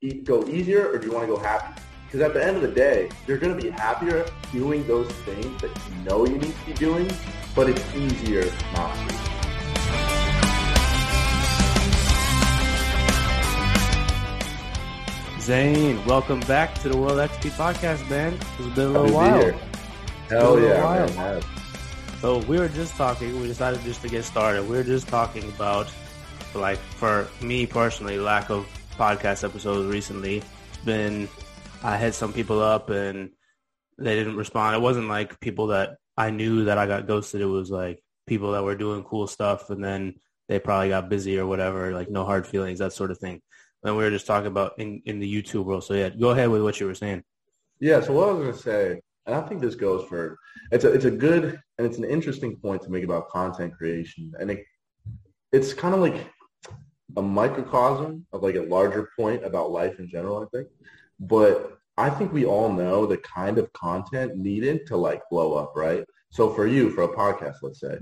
go easier or do you want to go happy? Because at the end of the day, you're going to be happier doing those things that you know you need to be doing, but it's easier not to. Zane, welcome back to the World XP podcast, man. It's been a little be while. Hell yeah, while. man. So we were just talking. We decided just to get started. We were just talking about, like, for me personally, lack of podcast episodes recently. Been, I hit some people up and they didn't respond. It wasn't like people that I knew that I got ghosted. It was like people that were doing cool stuff and then they probably got busy or whatever. Like no hard feelings, that sort of thing. And we were just talking about in, in the YouTube world. So yeah, go ahead with what you were saying. Yeah, so what I was going to say, and I think this goes for, it's a, it's a good and it's an interesting point to make about content creation. And it, it's kind of like a microcosm of like a larger point about life in general, I think. But I think we all know the kind of content needed to like blow up, right? So for you, for a podcast, let's say,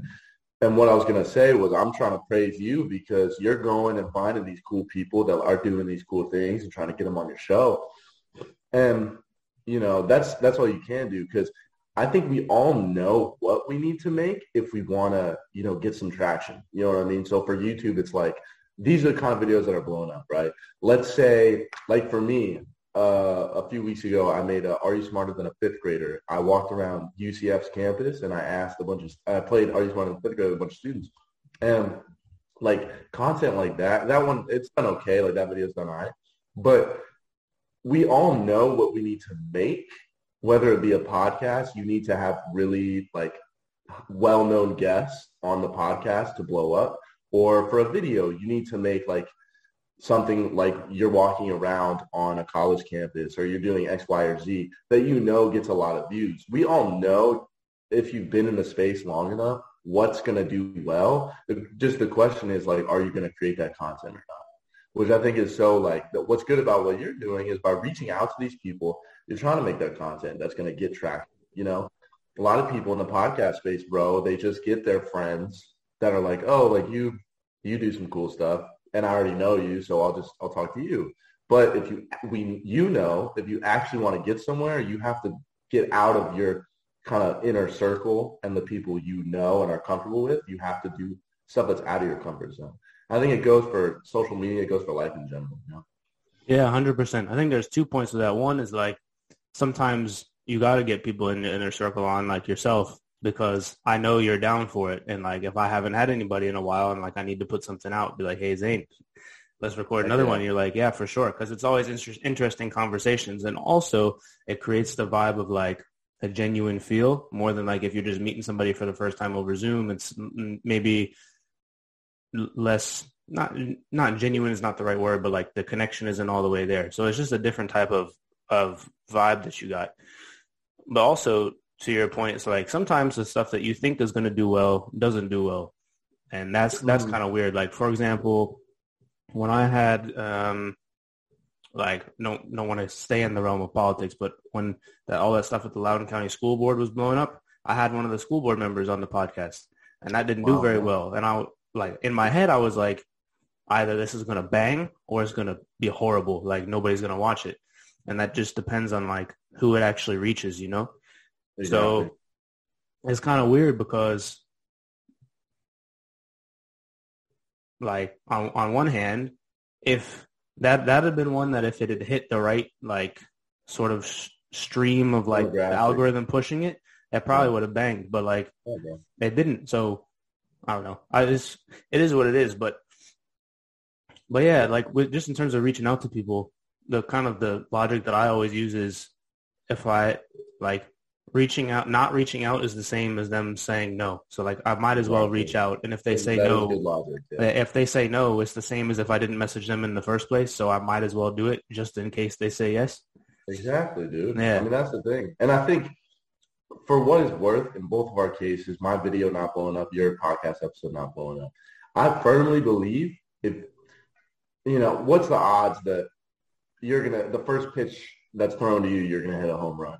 and what I was going to say was I'm trying to praise you because you're going and finding these cool people that are doing these cool things and trying to get them on your show. And, you know, that's, that's all you can do because I think we all know what we need to make if we want to, you know, get some traction. You know what I mean? So for YouTube, it's like, these are the kind of videos that are blowing up, right? Let's say, like for me, uh, a few weeks ago, I made a Are You Smarter Than a Fifth Grader? I walked around UCF's campus and I asked a bunch of, I played Are You Smarter Than a Fifth Grader with a bunch of students. And like content like that, that one, it's done okay. Like that video's done all right. But we all know what we need to make, whether it be a podcast, you need to have really like well-known guests on the podcast to blow up. Or for a video, you need to make like something like you're walking around on a college campus or you're doing X, Y, or Z that you know gets a lot of views. We all know if you've been in the space long enough, what's going to do well. Just the question is like, are you going to create that content or not? Which I think is so like, what's good about what you're doing is by reaching out to these people, you're trying to make that content that's going to get traction. You know, a lot of people in the podcast space, bro, they just get their friends that are like, oh, like you, you do some cool stuff and I already know you, so I'll just I'll talk to you. But if you we you know if you actually want to get somewhere, you have to get out of your kind of inner circle and the people you know and are comfortable with. You have to do stuff that's out of your comfort zone. I think it goes for social media. It goes for life in general. You know? Yeah, hundred percent. I think there's two points to that. One is like sometimes you got to get people in the inner circle on like yourself because I know you're down for it. And like if I haven't had anybody in a while and like I need to put something out, be like, hey Zane, let's record another one. You're like, yeah, for sure, because it's always inter- interesting conversations, and also it creates the vibe of like a genuine feel more than like if you're just meeting somebody for the first time over Zoom. It's maybe less not not genuine is not the right word, but like the connection isn't all the way there. So it's just a different type of of vibe that you got. But also to your point, it's like sometimes the stuff that you think is going to do well doesn't do well, and that's that's Mhm. kind of weird. Like for example, when I had um like don't don't want to stay in the realm of politics, but when that all that stuff at the Loudoun County School Board was blowing up, I had one of the school board members on the podcast, and that didn't do very well. And I like in my head, I was like, either this is gonna bang or it's gonna be horrible. Like nobody's gonna watch it, and that just depends on like who it actually reaches, you know. So it's kind of weird because like on on one hand, if that that had been one that if it had hit the right like sort of s- stream of like the algorithm pushing it, it probably would have banged. But like oh, Okay. it didn't. So I don't know. I just it is what it is. But but yeah, like with, just in terms of reaching out to people, the kind of the logic that I always use is if I like reaching out, not reaching out is the same as them saying no. So like I might as well reach out, and if they say That no, logic. yeah. if they say no, it's the same as if I didn't message them in the first place. So I might as well do it just in case they say yes. Exactly, dude. Yeah. I mean, that's the thing. And I think for what it's worth, in both of our cases, my video not blowing up, your podcast episode not blowing up, I firmly believe if, you know, what's the odds that you're going to, the first pitch that's thrown to you, you're going to hit a home run?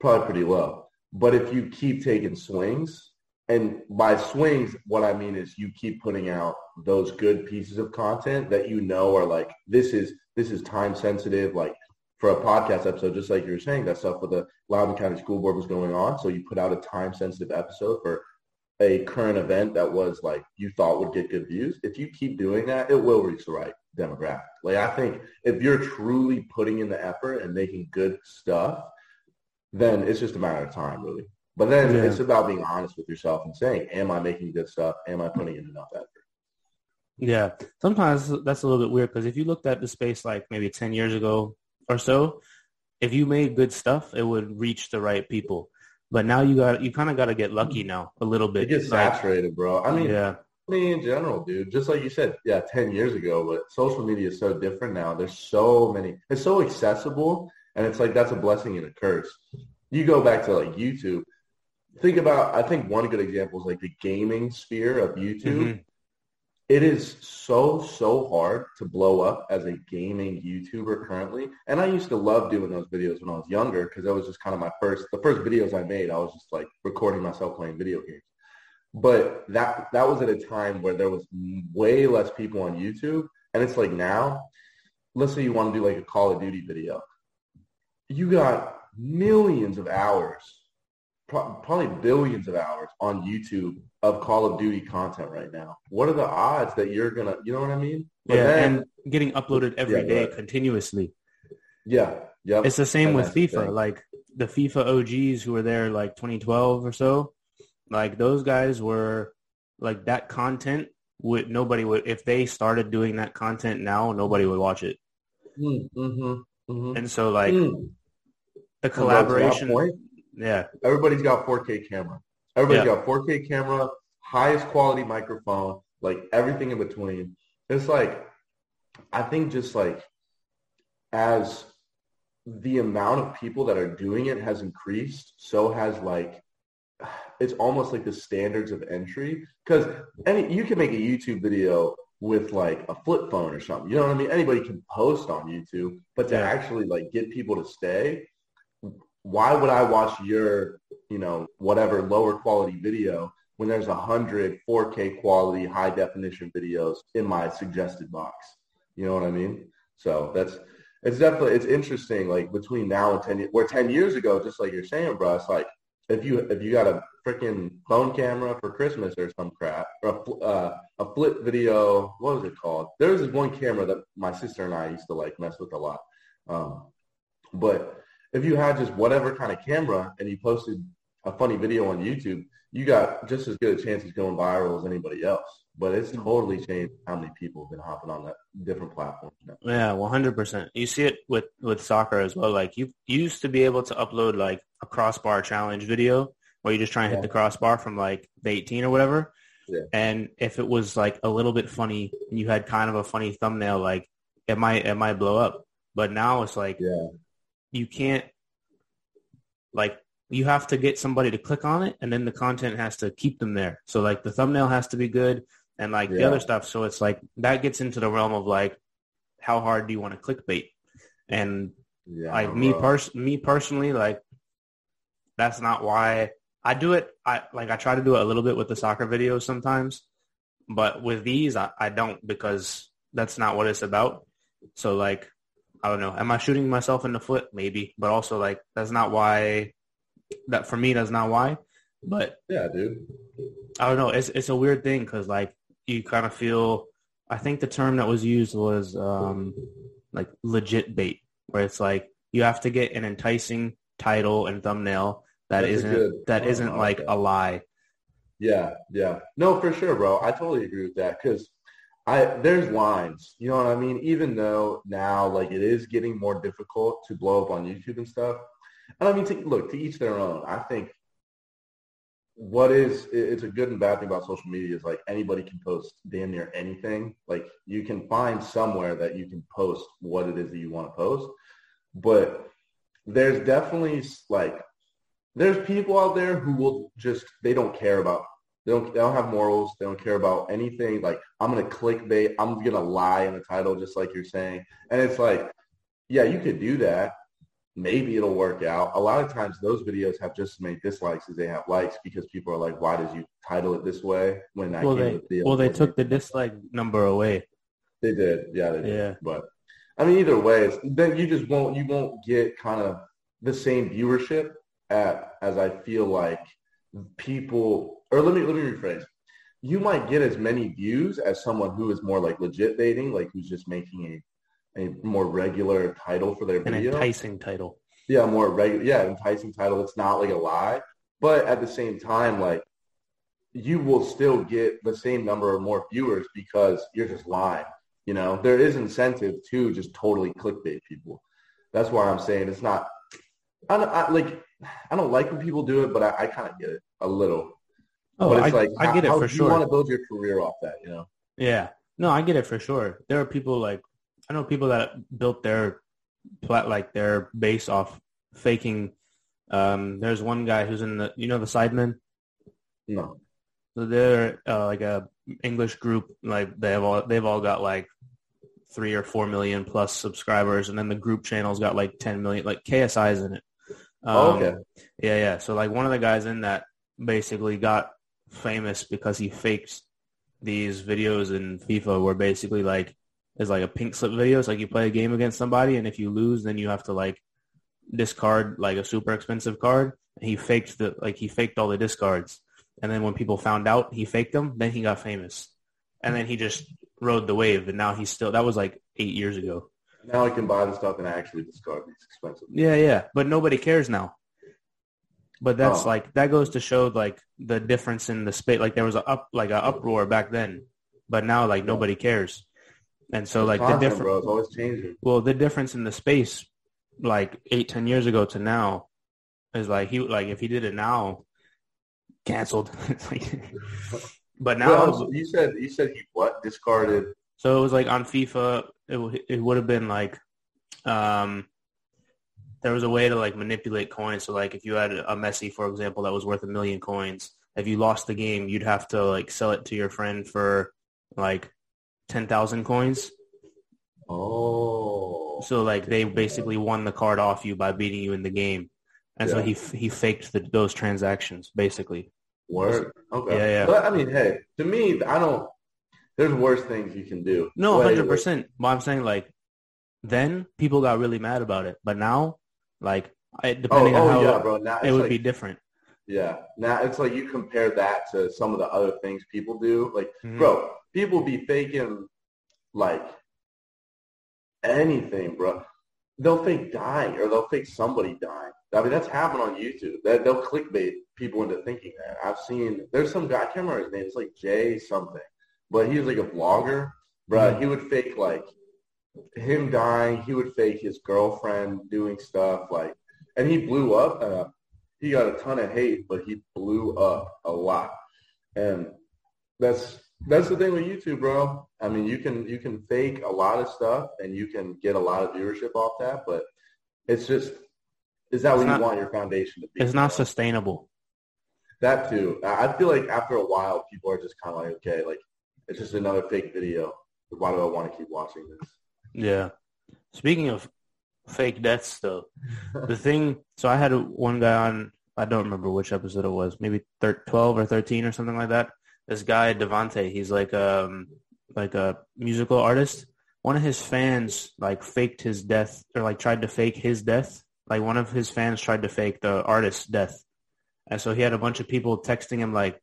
Probably pretty low. But if you keep taking swings, and by swings, what I mean is you keep putting out those good pieces of content that you know are like, this is this is time sensitive. Like for a podcast episode, just like you were saying, that stuff with the Loudoun County School Board was going on. So you put out a time sensitive episode for a current event that was like you thought would get good views. If you keep doing that, it will reach the right demographic. Like I think if you're truly putting in the effort and making good stuff, then it's just a matter of time, really. But then yeah. it's about being honest with yourself and saying, "Am I making good stuff? Am I putting in enough effort?" Yeah, sometimes that's a little bit weird because if you looked at the space like maybe ten years ago or so, if you made good stuff, it would reach the right people. But now you got you kind of got to get lucky now a little bit. It gets like, saturated, bro. I mean, yeah. In general, dude, just like you said, yeah, ten years ago, but social media is so different now. There's so many. It's so accessible, and it's like that's a blessing and a curse. You go back to like YouTube. Think about. I think one good example is like the gaming sphere of YouTube. Mm-hmm it is so so hard to blow up as a gaming YouTuber currently. And I used to love doing those videos when I was younger because that was just kind of my first the first videos I made. I was just like recording myself playing video games. But that that was at a time where there was way less people on YouTube, and it's like now, let's say you want to do like a Call of Duty video, you got millions of hours probably billions of hours on YouTube of Call of Duty content right now. What are the odds that you're gonna, you know what I mean? But yeah, then, and getting uploaded every yeah, day right. continuously. Yeah, yeah. It's the same and with FIFA. The like the FIFA OGs who were there like 2012 or so, like those guys were like that content would nobody would if they started doing that content now nobody would watch it. Mm, mm-hmm, mm-hmm. And so like mm. The collaboration yeah. Everybody's got 4K camera. Everybody's yeah. got 4K camera, highest quality microphone, like everything in between. It's like, I think just like as the amount of people that are doing it has increased, so has like, it's almost like the standards of entry. Because any you can make a YouTube video with like a flip phone or something. You know what I mean? Anybody can post on YouTube, but to yeah. actually like get people to stay, why would I watch your, you know, whatever lower quality video when there's a hundred 4K quality high definition videos in my suggested box? You know what I mean? So that's it's definitely it's interesting. Like between now and ten, years, where ten years ago, just like you're saying, bro, it's like if you if you got a freaking phone camera for Christmas or some crap, or a, uh, a flip video, what was it called? There was this one camera that my sister and I used to like mess with a lot. Um, but if you had just whatever kind of camera and you posted a funny video on YouTube, you got just as good a chance of going viral as anybody else. But it's hmm. totally changed how many people have been hopping on that different platforms now. Yeah, one hundred percent. You see it with with soccer as well. Like you, you used to be able to upload like a crossbar challenge video where you just try and yeah. hit the crossbar from like the eighteen or whatever. Yeah. And if it was like a little bit funny and you had kind of a funny thumbnail, like it might it might blow up. But now it's like yeah you can't like you have to get somebody to click on it and then the content has to keep them there. So like the thumbnail has to be good and like yeah. the other stuff. So it's like that gets into the realm of like how hard do you want to clickbait? And yeah, like me pers- me personally, like that's not why I do it. I like I try to do it a little bit with the soccer videos sometimes, but with these I, I don't because that's not what it's about. So like I don't know. Am I shooting myself in the foot? Maybe, but also like that's not why. That for me, that's not why. But yeah, dude. I don't know. It's it's a weird thing because like you kind of feel. I think the term that was used was um like legit bait, where it's like you have to get an enticing title and thumbnail that that's not that oh, isn't like a lie. Yeah, yeah. No, for sure, bro. I totally agree with that because I there's lines, you know what I mean? Even though now like it is getting more difficult to blow up on YouTube and stuff. And I mean, to, look, to each their own. I think what is it's a good and bad thing about social media is like anybody can post damn near anything. Like you can find somewhere that you can post what it is that you want to post. But there's definitely like there's people out there who will just they don't care about they don't, they don't have morals. They don't care about anything. Like, I'm going to clickbait. I'm going to lie in the title, just like you're saying. And it's like, yeah, you could do that. Maybe it'll work out. A lot of times those videos have just as many dislikes as they have likes because people are like, why did you title it this way when I well, they, the Well, they took the dislike number away. They did. Yeah, they did. Yeah. But I mean, either way, it's, then you just won't you won't get kind of the same viewership at as I feel like people. Or let me let me rephrase. You might get as many views as someone who is more like legit baiting, like who's just making a a more regular title for their An video. enticing title. yeah, more regular. Yeah, enticing title. It's not like a lie, but at the same time, like you will still get the same number or more viewers because you're just lying. You know, there is incentive to just totally clickbait people. That's why I'm saying it's not. I, don't, I like. I don't like when people do it, but I, I kind of get it a little. Oh, but I, it's like I get it how, for You want to build your career off that, you know? Yeah. No, I get it for sure. There are people like I know people that built their plat like their base off faking. Um, there's one guy who's in the you know the Sidemen. No. So they're uh, like a English group. Like they have all they've all got like three or four million plus subscribers, and then the group channel's got like ten million. Like KSI's in it. Um, Oh, okay. Yeah, yeah. So like one of the guys in that basically got famous because he faked these videos in FIFA where basically like is like a pink slip video. It's like you play a game against somebody and if you lose then you have to like discard like a super expensive card. And he faked the like he faked all the discards. And then when people found out he faked them, then he got famous. And then he just rode the wave and now he's still that was like eight years ago. Now I can buy the stuff and I actually discard these expensive. Yeah, yeah, but nobody cares now. But that's Oh. like that goes to show like the difference in the space. Like there was a up like an uproar back then, but now like nobody cares. And so like the difference. always changing. Well, the difference in the space, like eight ten years ago to now, is like he like if he did it now, canceled. But now, Well, you said you said he what discarded so it was like on FIFA, it it would have been like, um, there was a way to like manipulate coins. So like if you had a Messi, for example, that was worth a million coins, if you lost the game, you'd have to like sell it to your friend for like ten thousand coins. Oh. So like they basically won the card off you by beating you in the game, and so he he faked the, those transactions basically. Word. Okay. Yeah, yeah. But I mean, hey, to me, I don't. There's worse things you can do. No, hundred percent. But I'm saying like, then people got really mad about it, but now, like, I, Oh, depending on oh how yeah, bro. Now it would like, be different. yeah. Now it's like you compare that to some of the other things people do. Like, Mhm. bro, people be faking like anything, bro. They'll fake dying or they'll fake somebody dying. I mean, that's happened on YouTube. That they'll clickbait people into thinking that. I've seen there's some guy I can't remember his name. It's like Jay something, but he was like a vlogger. Bro, Mhm. he would fake like him dying. He would fake his girlfriend doing stuff like, and he blew up. Uh, he got a ton of hate, but he blew up a lot. And that's that's the thing with YouTube, bro. I mean, you can you can fake a lot of stuff and you can get a lot of viewership off that, but it's just is that It's what not- you want your foundation to be? It's not sustainable. that too. I I feel like after a while, people are just kind of like, okay, like it's just another fake video. Why do I want to keep watching this? Yeah. Speaking of fake deaths, though, the thing. So I had one guy on. I don't remember which episode it was. Maybe thir- twelve or thirteen or something like that. This guy Devante. He's like um like a musical artist. One of his fans like faked his death or like tried to fake his death. Like one of his fans tried to fake the artist's death. And so he had a bunch of people texting him like,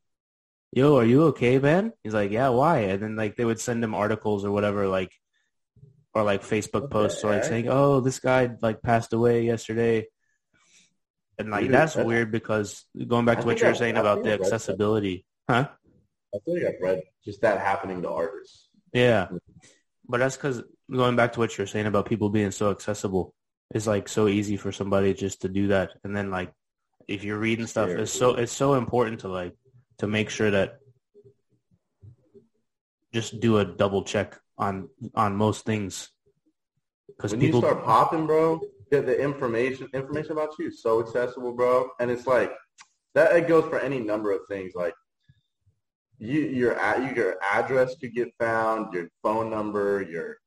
yo, are you okay, man? He's like, yeah, why? And then like they would send him articles or whatever, like, or like Facebook posts or like saying, oh, this guy like passed away yesterday. And like that's weird because going back to what you were saying about the I read that. accessibility, huh? I feel like I've read just that happening to artists. Yeah. But that's because going back to what you're saying about people being so accessible, it's like so easy for somebody just to do that. And then like if you're reading stuff, it's so it's so important to like to make sure that just do a double check on on most things. Because When people you start popping, bro, get the information information about you is so accessible, bro. And it's like that. It goes for any number of things. Like you, your your address could get found, your phone number, your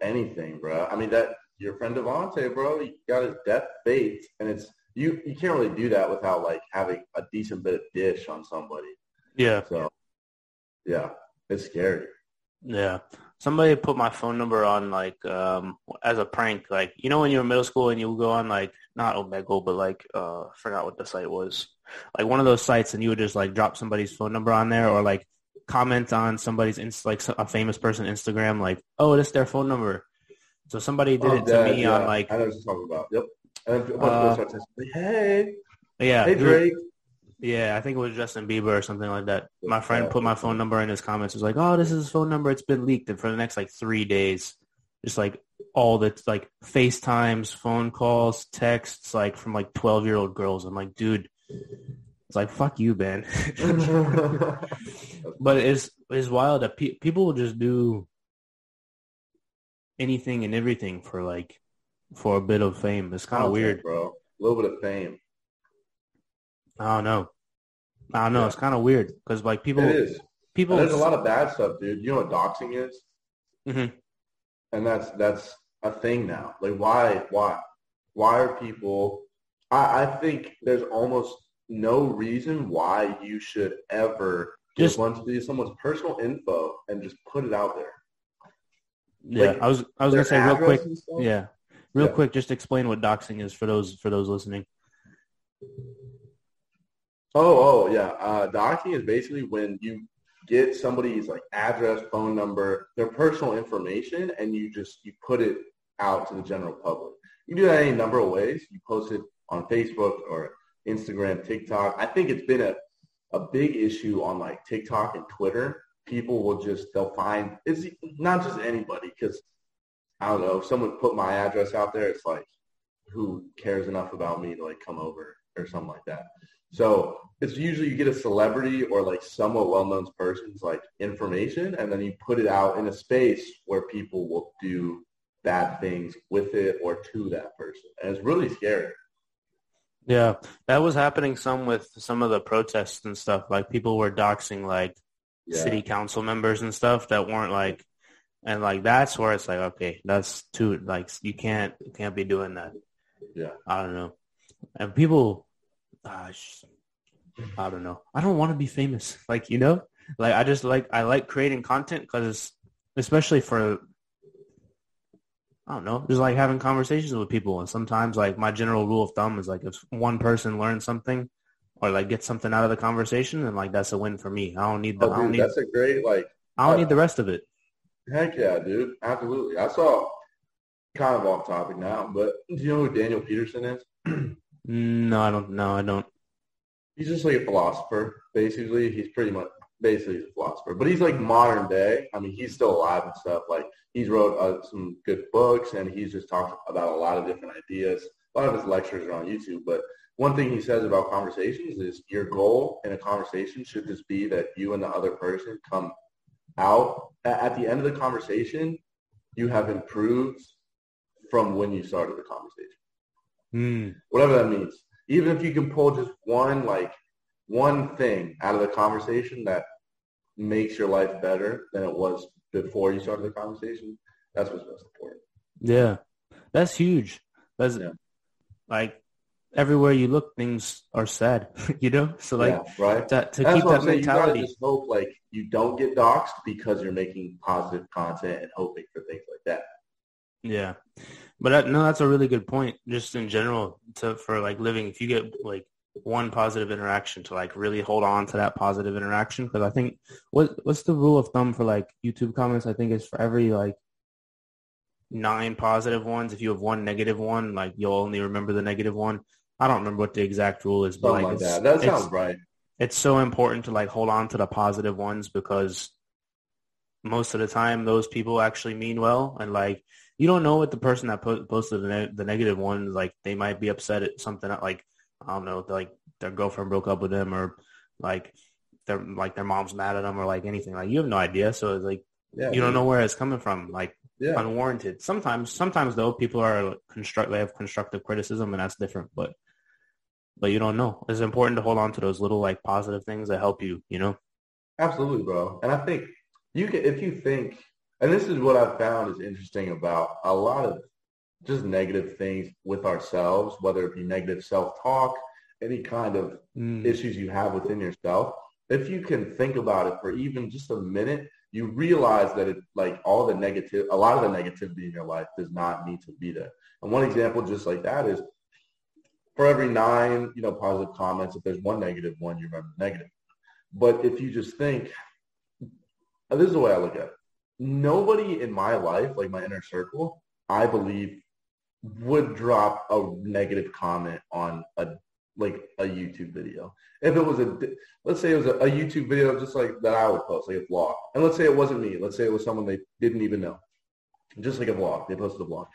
anything, bro. I mean that your friend Devontae, bro, he got his death faked, and it's you. You can't really do that without like having a decent bit of dish on somebody. yeah So yeah, it's scary. yeah somebody put my phone number on like um as a prank. Like you know when you're in middle school and you go on like not Omegle but like uh I forgot what the site was. Like one of those sites and you would just like drop somebody's phone number on there or like comment on somebody's inst- like a famous person Instagram like oh this their phone number. So somebody did Oh, it to Dad, me yeah. on like I know what you're talking about. Yep. And a bunch Uh, of girls start texting me, hey, yeah hey Drake. Yeah, I think it was Justin Bieber or something like that. My friend put my phone number in his comments. It was like, "Oh, this is his phone number. It's been leaked." And for the next like three days, just like all the like FaceTimes, phone calls, texts, like from like twelve year old girls. I'm like, dude, it's like fuck you, Ben. but it's it's wild that pe- people will just do anything and everything for like for a bit of fame. It's kind of weird. bro. A little bit of fame. I don't know. I don't know. Yeah. It's kind of weird because like people it is. people And there's a lot of bad stuff, dude. You know what doxing is? Mhm. And that's that's a thing now. Like why why why are people I, I think there's almost no reason why you should ever Just- want to do someone's personal info and just put it out there. Yeah, Like, I was I was gonna say real quick. Yeah, real Yeah. quick. Just explain what doxing is for those for those listening. Oh, oh, yeah. Uh, doxing is basically when you get somebody's like address, phone number, their personal information, and you just you put it out to the general public. You do that any number of ways. You post it on Facebook or Instagram, TikTok. I think it's been a a big issue on like TikTok and Twitter. People will just they'll find it's not just anybody because I don't know if someone put my address out there. It's like who cares enough about me to like come over or something like that. So it's usually you get a celebrity or like somewhat well-known person's like information and then you put it out in a space where people will do bad things with it or to that person. And it's really scary. Yeah, that was happening some with some of the protests and stuff. Like people were doxing like Yeah. city council members and stuff that weren't like, and like that's where it's like, okay, that's too like you can't you can't be doing that. Yeah. I don't know, and people, Ah, gosh, I don't know. I don't want to be famous. Like you know, like I just like I like creating content because especially for I don't know, just like having conversations with people. And sometimes like my general rule of thumb is like if one person learns something or like gets something out of the conversation, then like that's a win for me. I don't need the Oh, I don't need that's a great like I don't need uh, the rest of it. heck yeah, dude. Absolutely. I saw kind of off topic now, but do you know who Daniel Peterson is? No, I don't. No, I don't. He's just like a philosopher, basically. He's pretty much basically he's a philosopher, but he's like modern day. I mean, he's still alive and stuff. Like he's wrote uh, some good books, and he's just talked about a lot of different ideas. A lot of his lectures are on YouTube, but one thing he says about conversations is your goal in a conversation should just be that you and the other person come out at the end of the conversation. You have improved from when you started the conversation Hmm. whatever that means. Even if you can pull just one like one thing out of the conversation that makes your life better than it was before you started the conversation, that's what's most important. Yeah, that's huge. That's Yeah. like everywhere you look, things are sad. you know, so like yeah, right. that to That's keep that saying. You mentality. just hope like you don't get doxxed because you're making positive content and hoping for things like that. Yeah, but that, no, that's a really good point. Just in general, to for like living, if you get like one positive interaction, to like really hold on to that positive interaction, because I think what what's the rule of thumb for like YouTube comments? I think is for every like nine positive ones, if you have one negative one, like you'll only remember the negative one. I don't remember what the exact rule is, but Something like like that. That sounds right. it's so important to like hold on to the positive ones because most of the time those people actually mean well and like you don't know what the person that po- posted the, ne- the negative one like they might be upset at something like I don't know like their girlfriend broke up with them or like their like their mom's mad at them or like anything like you have no idea so it's like Yeah. you don't know where it's coming from like Yeah. unwarranted sometimes sometimes though people are construct they have constructive criticism and that's different but but you don't know it's important to hold on to those little like positive things that help you you know Absolutely, bro. And I think you can, if you think, and this is what I've found is interesting about a lot of just negative things with ourselves, whether it be negative self-talk, any kind of Mm. issues you have within yourself. If you can think about it for even just a minute, you realize that it like all the negative, a lot of the negativity in your life does not need to be there. And one example just like that is for every nine, you know, positive comments, if there's one negative one, you remember negative. But if you just think, this is the way I look at it. Nobody in my life, like my inner circle, I believe would drop a negative comment on a like a YouTube video. If it was a, let's say it was a, a, YouTube video just like that I would post, like a vlog. And let's say it wasn't me. Let's say it was someone they didn't even know. Just like a vlog. They posted a vlog.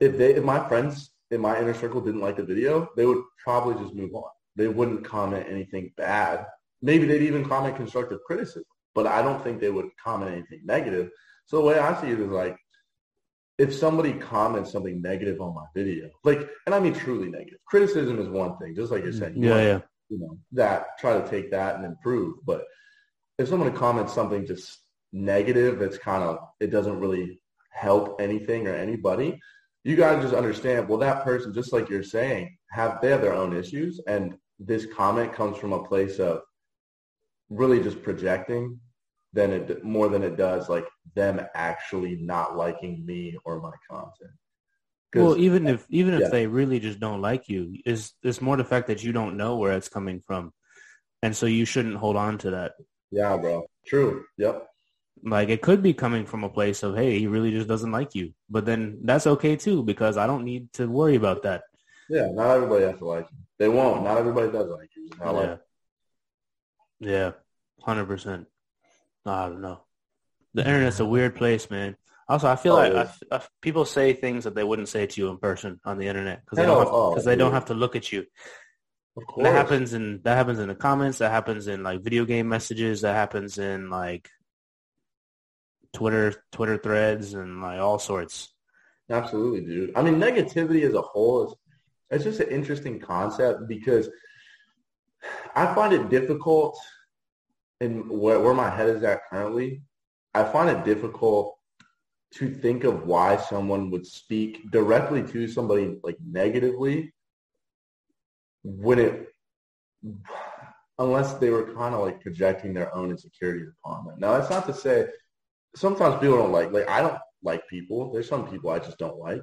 If they, if my friends in my inner circle didn't like the video, they would probably just move on. They wouldn't comment anything bad. Maybe they'd even comment constructive criticism, but I don't think they would comment anything negative. So the way I see it is like, if somebody comments something negative on my video, like, and I mean truly negative, criticism is one thing, just like you're saying. You yeah, yeah. You know, that, try to take that and improve. But if someone comments something just negative, it's kind of, it doesn't really help anything or anybody, you got to just understand, well, that person, just like you're saying, have, they have their own issues. And this comment comes from a place of really just projecting than it more than it does like them actually not liking me or my content. Well, even if even if yeah. they really just don't like you, is it's more the fact that you don't know where it's coming from, and so you shouldn't hold on to that. Yeah, bro. True. Yep. Like it could be coming from a place of, hey, he really just doesn't like you, but then that's okay too because I don't need to worry about that. Yeah, not everybody has to like you. They won't. Not everybody does like you. yeah. Like yeah, hundred percent. I don't know. The internet's a weird place, man. Also, I feel oh, like I, I, people say things that they wouldn't say to you in person on the internet because they don't have, oh, they don't have to look at you. That happens in that happens in the comments. That happens in like video game messages. That happens in like Twitter Twitter threads and like all sorts. Absolutely, dude. I mean, negativity as a whole is it's just an interesting concept because I find it difficult in where, where my head is at currently, I find it difficult to think of why someone would speak directly to somebody like negatively when it unless they were kind of like projecting their own insecurities upon them. Now that's not to say sometimes people don't like like I don't like people. There's some people I just don't like.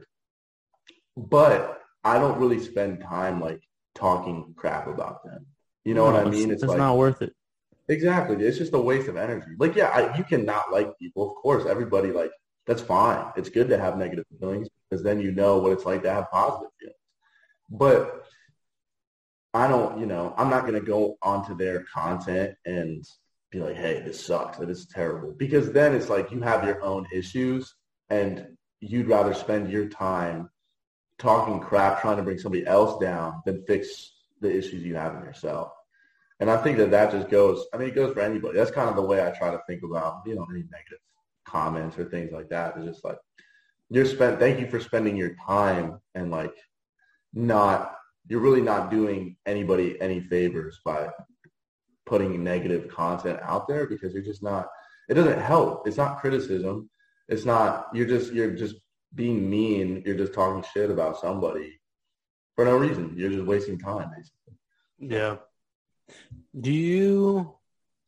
But I don't really spend time like talking crap about them. You know no, what I mean? It's, it's like, not worth it. Exactly. It's just a waste of energy. Like, yeah, I, you cannot like people. Of course, everybody like that's fine. It's good to have negative feelings because then you know what it's like to have positive feelings. But I don't, you know, I'm not going to go onto their content and be like, hey, this sucks. This is terrible. Because then it's like you have your own issues and you'd rather spend your time talking crap trying to bring somebody else down than fix the issues you have in yourself. And I think that that just goes, I mean, it goes for anybody. That's kind of the way I try to think about, you know, any negative comments or things like that. It's just like, you're spent, thank you for spending your time and like not, you're really not doing anybody any favors by putting negative content out there because you're just not, it doesn't help. It's not criticism. It's not, you're just, you're just being mean. You're just talking shit about somebody for no reason. You're just wasting time basically. Yeah. Do you?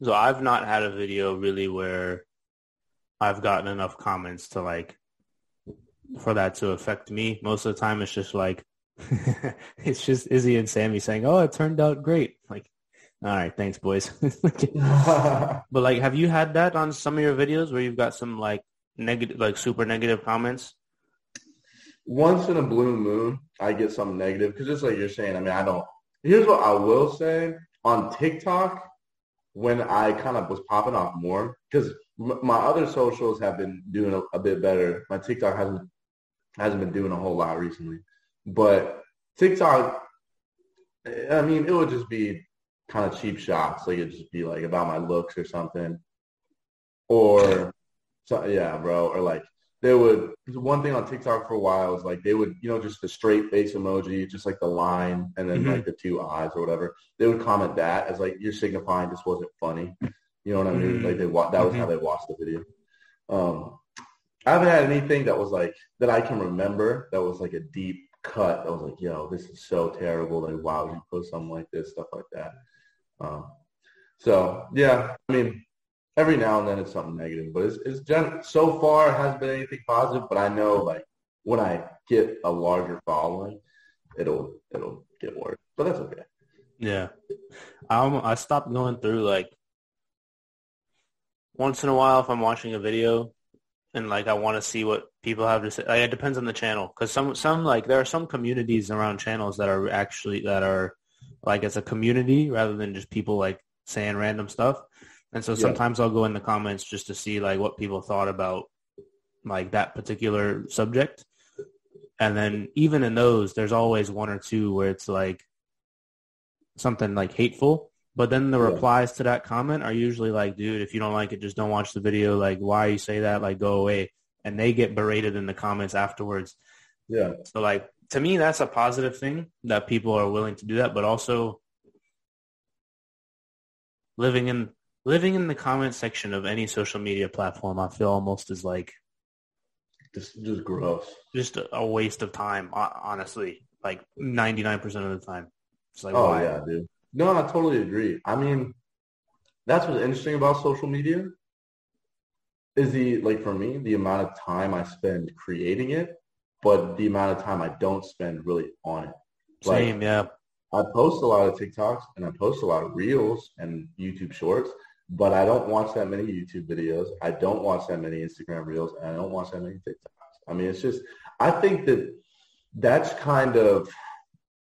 So I've not had a video really where I've gotten enough comments to like for that to affect me. Most of the time, it's just like it's just Izzy and Sammy saying, "Oh, it turned out great." Like, all right, thanks, boys. but like, have you had that on some of your videos where you've got some like negative, like super negative comments? Once in a blue moon, I get some negative because just like you're saying, I mean, I don't. Here's what I will say: on TikTok when I kind of was popping off more because m- my other socials have been doing a, a, bit better. My TikTok hasn't hasn't been doing a whole lot recently, but TikTok, I mean, it would just be kind of cheap shots. Like it'd just be like about my looks or something, or so, yeah, bro, or like they would one thing on TikTok for a while is like they would you know just the straight face emoji, just like the line and then mm-hmm. like the two eyes or whatever. They would comment that as like you're signifying this wasn't funny. You know what I mean? Mm-hmm. Like they wa- that was mm-hmm. how they watched the video. Um, I haven't had anything that was like that I can remember that was like a deep cut. That was like, yo, this is so terrible. Like, would you post something like this? Stuff like that. Um, so yeah, I mean, every now and then it's something negative, but it's, it's gen- so far it hasn't been anything positive. But I know like when I get a larger following, it'll it'll get worse. But that's okay. Yeah, um, I stopped going through like once in a while if I'm watching a video and like I want to see what people have to say. Like, it depends on the channel because some some like there are some communities around channels that are actually that are like it's a community rather than just people like saying random stuff. And so sometimes yeah. I'll go in the comments just to see like what people thought about like that particular subject. And then even in those, there's always one or two where it's like something like hateful. But then the replies to that comment are usually like, dude, if you don't like it, just don't watch the video. Like, why you say that? Like, go away. And they get berated in the comments afterwards. Yeah. So like, to me, that's a positive thing that people are willing to do that, but also living in living in the comment section of any social media platform, I feel almost is like just just gross. Just a, waste of time, honestly. Like ninety nine percent of the time. It's like, oh why? yeah, dude. No, I totally agree. I mean, that's what's interesting about social media is the like for me the amount of time I spend creating it, but the amount of time I don't spend really on it. Like, Same, yeah. I post a lot of TikToks and I post a lot of reels and YouTube shorts, but I don't watch that many YouTube videos. I don't watch that many Instagram reels and I don't watch that many TikToks. I mean, it's just, I think that that's kind of,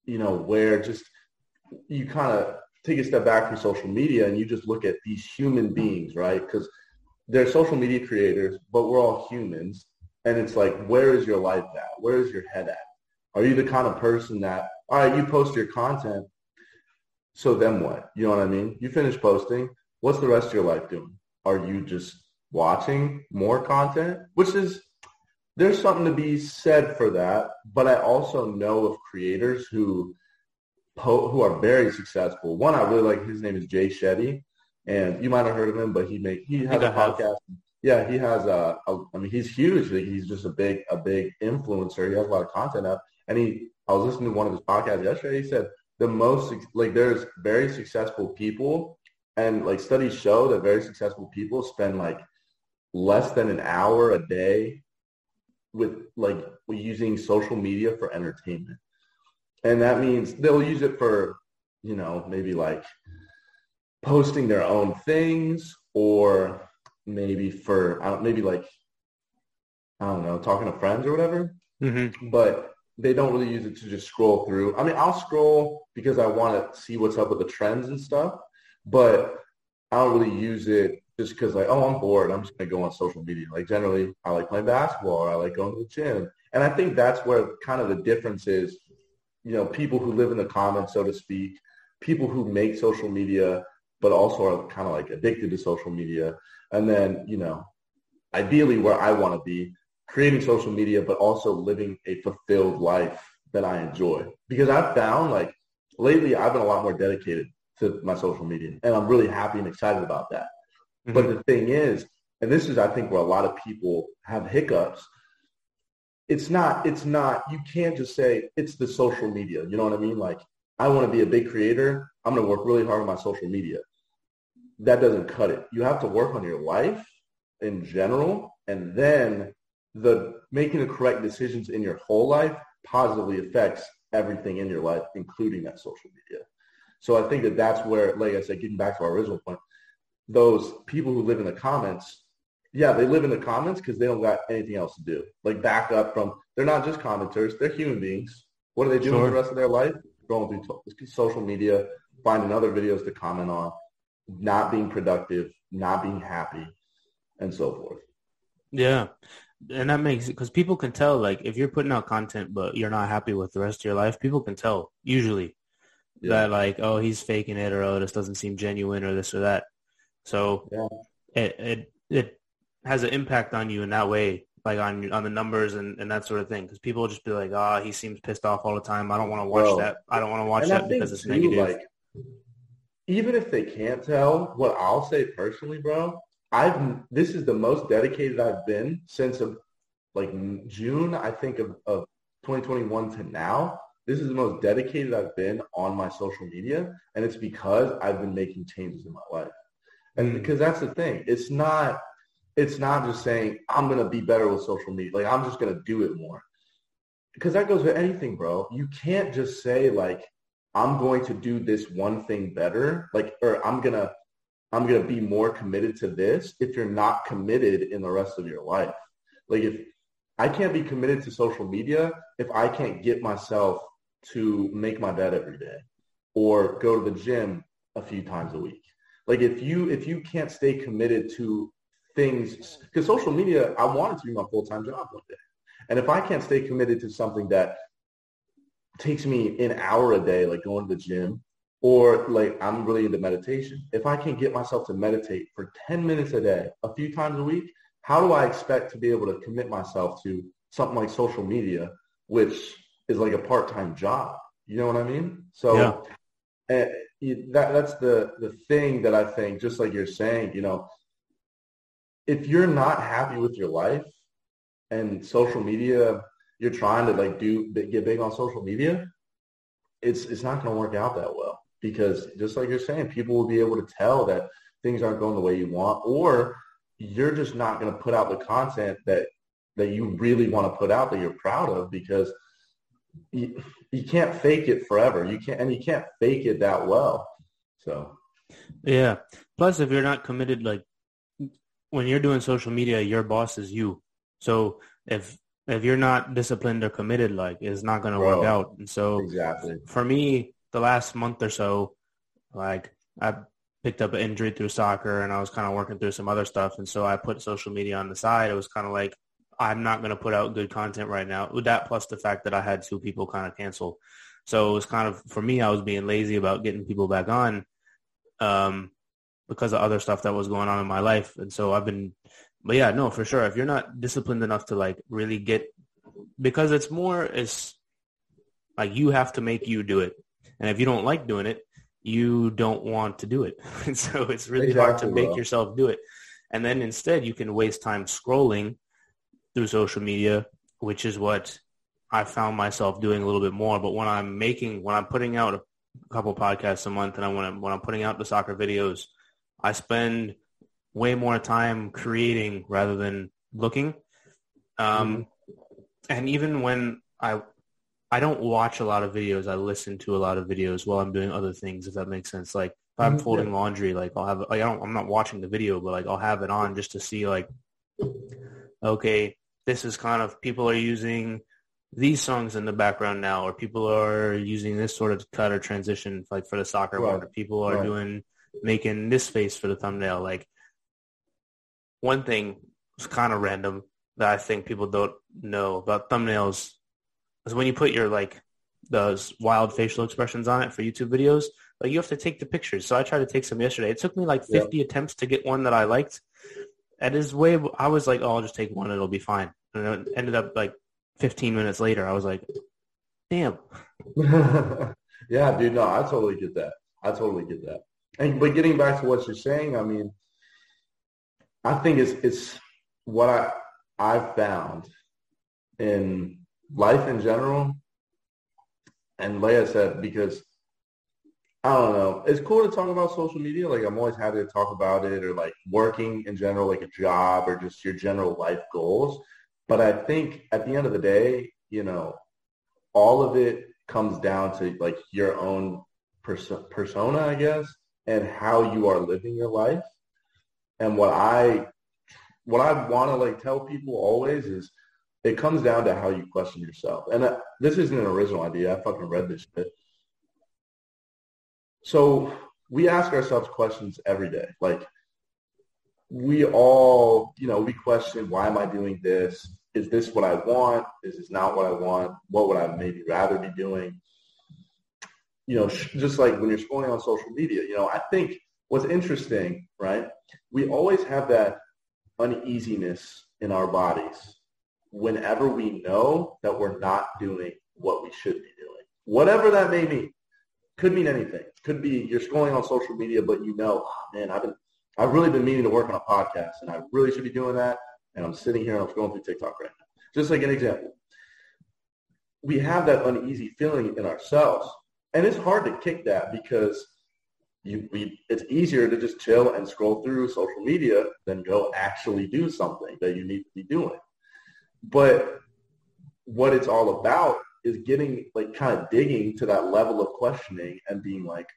you know, where just you kind of take a step back from social media and you just look at these human beings, right? Because they're social media creators, but we're all humans. And it's like, where is your life at? Where is your head at? Are you the kind of person that, all right, you post your content, so then what? You know what I mean? You finish posting, what's the rest of your life doing? Are you just watching more content? Which is, there's something to be said for that. But I also know of creators who, who are very successful. One I really like, his name is Jay Shetty. And you might have heard of him, but he make he has a podcast. Yeah, he has a, a. I mean, he's huge. He's just a big, a big influencer. He has a lot of content up. And he, I was listening to one of his podcasts yesterday. He said the most, like, there's very successful people and like studies show that very successful people spend like less than an hour a day with like using social media for entertainment. And that means they'll use it for, you know, maybe like posting their own things or maybe for, I don't, maybe like, I don't know, talking to friends or whatever. Mm-hmm. But they don't really use it to just scroll through. I mean, I'll scroll because I want to see what's up with the trends and stuff but I don't really use it just because like, oh, I'm bored. I'm just going to go on social media. Like generally, I like playing basketball or I like going to the gym. And I think that's where kind of the difference is, you know, people who live in the comments, so to speak, people who make social media, but also are kind of like addicted to social media. And then, you know, ideally where I want to be, creating social media, but also living a fulfilled life that I enjoy. Because I've found like lately I've been a lot more dedicated to my social media. And I'm really happy and excited about that. Mm-hmm. But the thing is, and this is, I think, where a lot of people have hiccups. It's not, it's not, you can't just say it's the social media. You know what I mean? Like, I want to be a big creator. I'm going to work really hard on my social media. That doesn't cut it. You have to work on your life in general. And then the making the correct decisions in your whole life positively affects everything in your life, including that social media. So I think that that's where, like I said, getting back to our original point, those people who live in the comments, yeah, they live in the comments because they don't got anything else to do. Like back up from, they're not just commenters, they're human beings. What are they doing sure. the rest of their life? Going through social media, finding other videos to comment on, not being productive, not being happy, and so forth. Yeah. And that makes it because people can tell, like, if you're putting out content but you're not happy with the rest of your life, people can tell usually yeah. that like, oh, he's faking it or oh, this doesn't seem genuine or this or that. So yeah. it, it it has an impact on you in that way, like on on the numbers and, and that sort of thing. Because people will just be like, ah, oh, he seems pissed off all the time. I don't want to watch Bro. that. I don't want to watch and that because it's too, negative. Like, even if they can't tell, what I'll say personally, bro, I've this is the most dedicated I've been since of like June, I think of, of 2021 to now this is the most dedicated I've been on my social media, and it's because I've been making changes in my life. And Mm. because that's the thing. It's not it's not just saying I'm gonna be better with social media. Like I'm just gonna do it more. Because that goes with anything, bro. You can't just say like I'm going to do this one thing better, like or I'm gonna I'm gonna be more committed to this if you're not committed in the rest of your life. Like if I can't be committed to social media if I can't get myself to make my bed every day or go to the gym a few times a week. Like if you if you can't stay committed to things because social media, I want it to be my full time job one day. And if I can't stay committed to something that takes me an hour a day, like going to the gym, or like I'm really into meditation, if I can't get myself to meditate for 10 minutes a day, a few times a week, how do I expect to be able to commit myself to something like social media, which is like a part-time job? You know what I mean? So Yeah. uh, that that's the the thing that I think, just like you're saying, you know, if you're not happy with your life and social media, you're trying to like do get big on social media, it's it's not going to work out that well because just like you're saying, people will be able to tell that things aren't going the way you want, or you're just not going to put out the content that that you really want to put out that you're proud of because you, you can't fake it forever. You can't, and you can't fake it that well. So Yeah. Plus, if you're not committed, like when you're doing social media, your boss is you. So if if you're not disciplined or committed, like it's not going to work out. And so exactly. for me, the last month or so, like I picked up an injury through soccer and I was kind of working through some other stuff. And so I put social media on the side. It was kind of like, I'm not going to put out good content right now. With that plus the fact that I had two people kind of cancel. So it was kind of, for me, I was being lazy about getting people back on um, because of other stuff that was going on in my life. And so I've been, but yeah, no, for sure. If you're not disciplined enough to like really get, because it's more, it's like you have to make you do it. And if you don't like doing it, you don't want to do it. And so it's really hard to make bro. yourself do it. And then instead you can waste time scrolling through social media, which is what I found myself doing a little bit more. But when I'm making, when I'm putting out a couple podcasts a month and I, when, I'm, when I'm putting out the soccer videos, I spend way more time creating rather than looking. Um, And even when I I don't watch a lot of videos. I listen to a lot of videos while I'm doing other things, if that makes sense. Like if I'm Mhm, folding laundry, like I'll have, like, I don't, I'm not watching the video, but like I'll have it on just to see like, okay, this is kind of, people are using these songs in the background now, or people are using this sort of cut or transition, like for the soccer Right. one, or people are Right. doing, making this face for the thumbnail. Like one thing was kind of random that I think people don't know about thumbnails is when you put your like those wild facial expressions on it for YouTube videos, like you have to take the pictures. So I tried to take some yesterday. It took me like Yeah. 50 attempts to get one that I liked. And his way, I was like, oh, I'll just take one. It'll be fine. And it ended up like 15 minutes later, I was like, damn. yeah, dude. No, I totally get that. I totally get that. And but getting back to what you're saying, I mean, I think it's it's what I I've found in life in general, and Leia said because I don't know, it's cool to talk about social media. Like I'm always happy to talk about it, or like working in general, like a job, or just your general life goals. But I think at the end of the day, you know, all of it comes down to like your own perso- persona, I guess, and how you are living your life. And what I what I want to like tell people always is it comes down to how you question yourself. And uh, this isn't an original idea. I fucking read this shit. So we ask ourselves questions every day. Like we all, you know, we question, why am I doing this? Is this what I want? Is this not what I want? What would I maybe rather be doing? You know, sh- just like when you're scrolling on social media, you know, I think what's interesting, right? We always have that uneasiness in our bodies whenever we know that we're not doing what we should be doing. Whatever that may mean. Could mean anything. Could be you're scrolling on social media, but you know, oh, man, I've been, I've really been meaning to work on a podcast, and I really should be doing that. And I'm sitting here and I'm scrolling through TikTok right now. Just like an example, we have that uneasy feeling in ourselves, and it's hard to kick that because you we it's easier to just chill and scroll through social media than go actually do something that you need to be doing. But what it's all about is getting like kind of digging to that level of questioning and being like,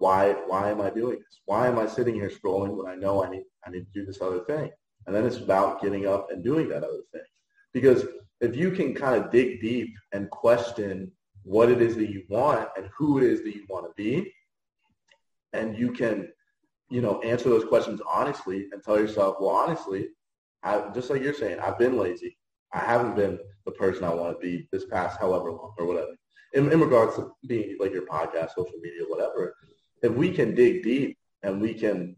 why why am I doing this? Why am I sitting here scrolling when I know I need I need to do this other thing? And then it's about getting up and doing that other thing. Because if you can kind of dig deep and question what it is that you want and who it is that you want to be, and you can, you know, answer those questions honestly and tell yourself, well, honestly, I, just like you're saying, I've been lazy. I haven't been the person I want to be this past however long or whatever. In, in regards to being like your podcast, social media, whatever, if we can dig deep and we can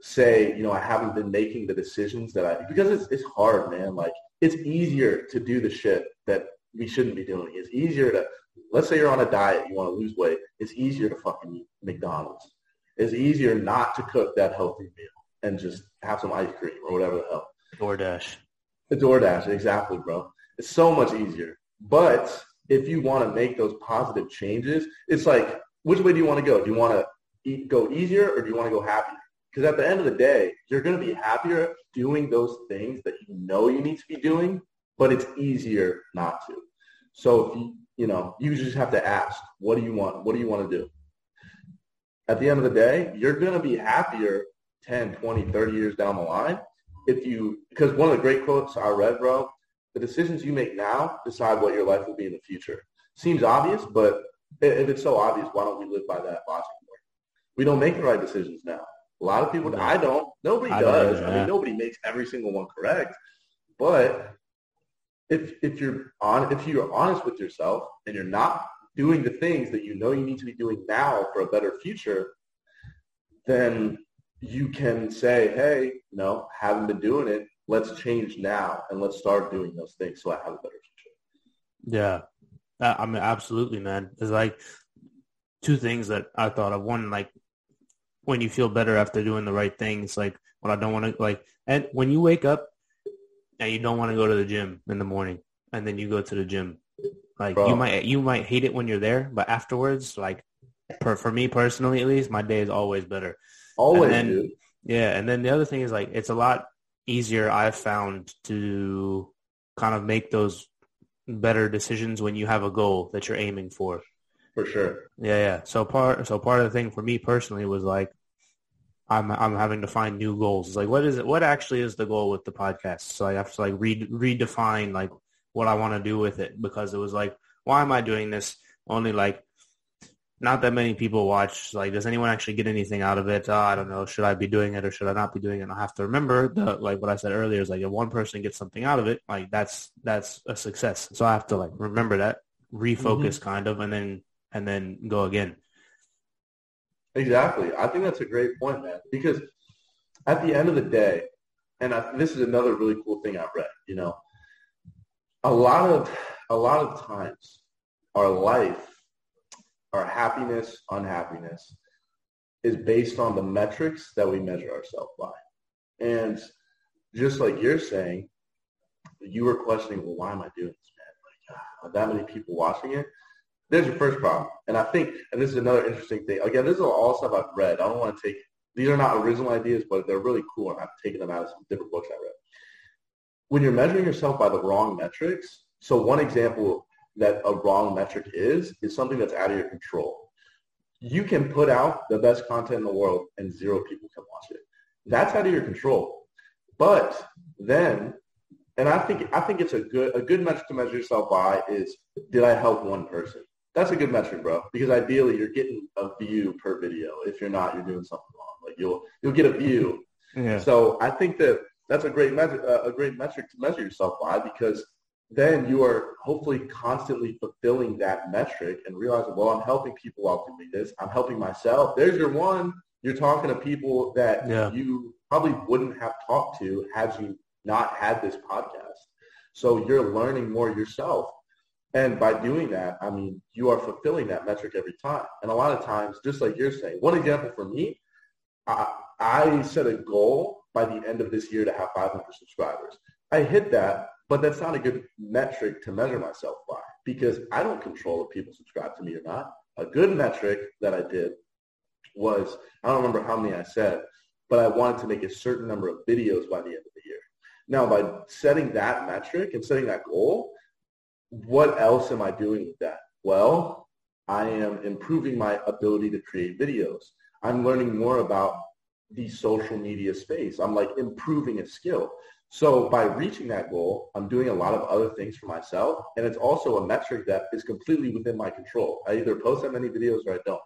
say, you know, I haven't been making the decisions that I, because it's, it's hard, man. Like it's easier to do the shit that we shouldn't be doing. It's easier to, let's say you're on a diet, you want to lose weight. It's easier to fucking eat McDonald's. It's easier not to cook that healthy meal and just have some ice cream or whatever the hell. DoorDash. The DoorDash, exactly, bro. It's so much easier. But if you want to make those positive changes, it's like, which way do you want to go? Do you want to eat, go easier or do you want to go happier? Because at the end of the day, you're going to be happier doing those things that you know you need to be doing, but it's easier not to. So if you, you know, you just have to ask, what do you want? What do you want to do? At the end of the day, you're going to be happier 10, 20, 30 years down the line if you, because one of the great quotes I read, bro, the decisions you make now decide what your life will be in the future. Seems obvious, but if it's so obvious, why don't we live by that logic more? We don't make the right decisions now. A lot of people, I don't. Nobody I does. Don't, yeah. I mean, nobody makes every single one correct. But if if you're on, if you're honest with yourself and you're not doing the things that you know you need to be doing now for a better future, then you can say, hey, no, haven't been doing it. Let's change now and let's start doing those things so I have a better future. Yeah. I mean, absolutely, man. It's like two things that I thought of. One, like when you feel better after doing the right things, like when I don't want to, like, and when you wake up and you don't want to go to the gym in the morning and then you go to the gym, like Bro. you might, you might hate it when you're there, but afterwards, like per, for me personally, at least my day is always better. Always, and then. Yeah, and then the other thing is like it's a lot easier I've found to kind of make those better decisions when you have a goal that you're aiming for. For sure. Yeah, yeah. So part so part of the thing for me personally was like I'm I'm having to find new goals. It's like what is it what actually is the goal with the podcast? So I have to like re- redefine like what I want to do with it because it was like why am I doing this? Only like not that many people watch. Like, does anyone actually get anything out of it? Uh, I don't know. Should I be doing it or should I not be doing it? And I have to remember the like what I said earlier is like if one person gets something out of it, like that's that's a success. So I have to like remember that, refocus mm-hmm. kind of, and then and then go again. Exactly. I think that's a great point, man. Because at the end of the day, and I, this is another really cool thing I've read. You know, a lot of a lot of times, our life our happiness, unhappiness is based on the metrics that we measure ourselves by. And just like you're saying, you were questioning, well, why am I doing this, man? Like, uh, that many people watching it. There's your first problem. And I think, and this is another interesting thing. Again, this is all stuff I've read. I don't want to take, these are not original ideas, but they're really cool. And I've taken them out of some different books I read. When you're measuring yourself by the wrong metrics, so one example that a wrong metric is, is something that's out of your control. You can put out the best content in the world and zero people can watch it. That's out of your control. But then, and I think I think it's a good a good metric to measure yourself by is did I help one person? That's a good metric, bro. Because ideally you're getting a view per video. If you're not, you're doing something wrong. Like you'll you'll get a view. Yeah. So I think that that's a great metric uh, a great metric to measure yourself by because then you are hopefully constantly fulfilling that metric and realizing, well, I'm helping people while doing this. I'm helping myself. There's your one. You're talking to people that yeah. you probably wouldn't have talked to had you not had this podcast. So you're learning more yourself. And by doing that, I mean, you are fulfilling that metric every time. And a lot of times, just like you're saying, one example for me, I, I set a goal by the end of this year to have 500 subscribers. I hit that but that's not a good metric to measure myself by because I don't control if people subscribe to me or not. A good metric that I did was, I don't remember how many I said, but I wanted to make a certain number of videos by the end of the year. Now, by setting that metric and setting that goal, what else am I doing with that? Well, I am improving my ability to create videos. I'm learning more about the social media space. I'm like improving a skill. So by reaching that goal, I'm doing a lot of other things for myself. And it's also a metric that is completely within my control. I either post that many videos or I don't.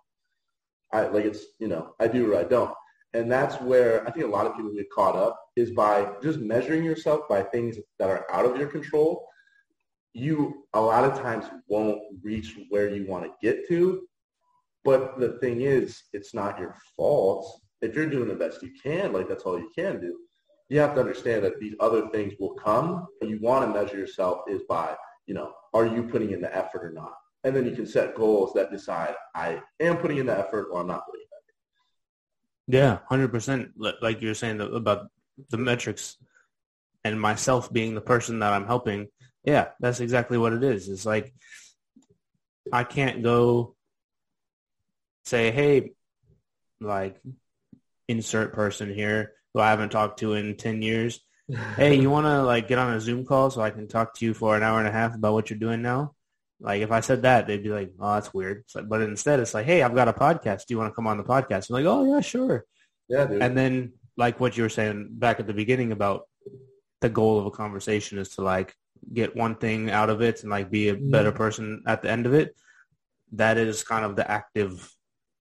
I like it's, you know, I do or I don't. And that's where I think a lot of people get caught up is by just measuring yourself by things that are out of your control. You a lot of times won't reach where you want to get to. But the thing is, it's not your fault. If you're doing the best you can, like that's all you can do. You have to understand that these other things will come. But you want to measure yourself is by, you know, are you putting in the effort or not? And then you can set goals that decide I am putting in the effort or I'm not putting in yeah, hundred percent. Like you're saying about the metrics and myself being the person that I'm helping. Yeah, that's exactly what it is. It's like I can't go say, hey, like insert person here who I haven't talked to in ten years. hey, you want to like get on a Zoom call so I can talk to you for an hour and a half about what you're doing now? Like if I said that, they'd be like, "Oh, that's weird." Like, but instead, it's like, "Hey, I've got a podcast. Do you want to come on the podcast?" I'm like, "Oh yeah, sure." Yeah, dude. And then, like what you were saying back at the beginning about the goal of a conversation is to like get one thing out of it and like be a mm. better person at the end of it. That is kind of the active,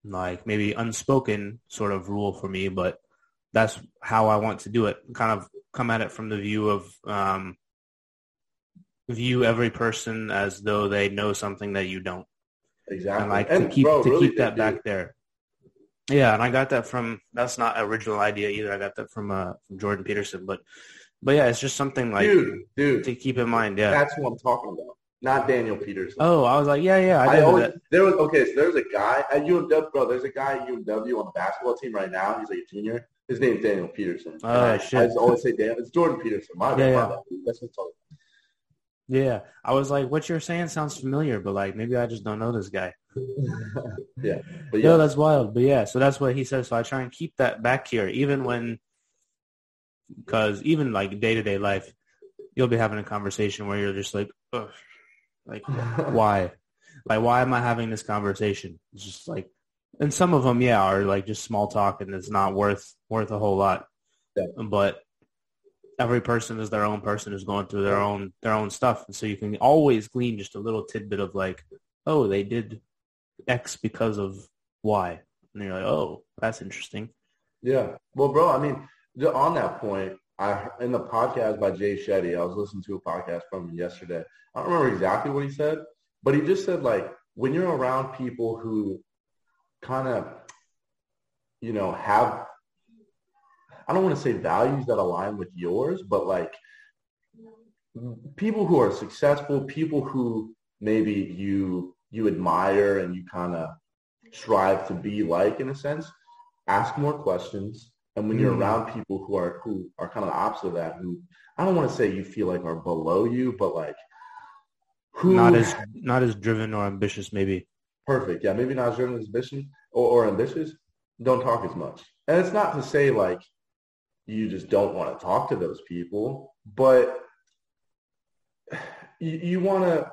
like maybe unspoken sort of rule for me, but that's how I want to do it. Kind of come at it from the view of um, view every person as though they know something that you don't. Exactly. And like And, to keep bro, to really keep that back there. Yeah, and I got that from that's not original idea either. I got that from uh from Jordan Peterson. But but yeah, it's just something like dude, dude, to keep in mind. Yeah. that's what I'm talking about. Not Daniel Peterson. Oh, I was like, yeah, yeah, I, I always that. there was okay. So there's a guy at UMW, bro. There's a guy at UMW on the basketball team right now. He's like a junior. His name's Daniel Peterson. Oh, shit. I just always say Daniel. It's Jordan Peterson. My bad. Yeah, my yeah. bad. That's what I'm talking Yeah, I was like, what you're saying sounds familiar, but like maybe I just don't know this guy. yeah, but Yeah, yeah, that's wild. But yeah, so that's what he says. So I try and keep that back here, even when, because even like day to day life, you'll be having a conversation where you're just like, Ugh, like why, like why am I having this conversation? It's just like, and some of them, yeah, are like just small talk, and it's not worth worth a whole lot. Yeah. But every person is their own person who's going through their own their own stuff, and so you can always glean just a little tidbit of like, oh, they did X because of Y. And you're like, oh, that's interesting. Yeah. Well, bro, I mean, on that point, I in the podcast by Jay Shetty, I was listening to a podcast from him yesterday. I don't remember exactly what he said, but he just said like when you're around people who kind of, you know, have I don't want to say values that align with yours, but like people who are successful, people who maybe you you admire and you kind of strive to be like in a sense, ask more questions. And when you're Mm. around people who are who are kind of the opposite of that, who I don't want to say you feel like are below you, but like who Not as not as driven or ambitious, maybe. Perfect. Yeah, maybe not as driven as or, or ambitious. Don't talk as much. And it's not to say like you just don't want to talk to those people, but you, you want to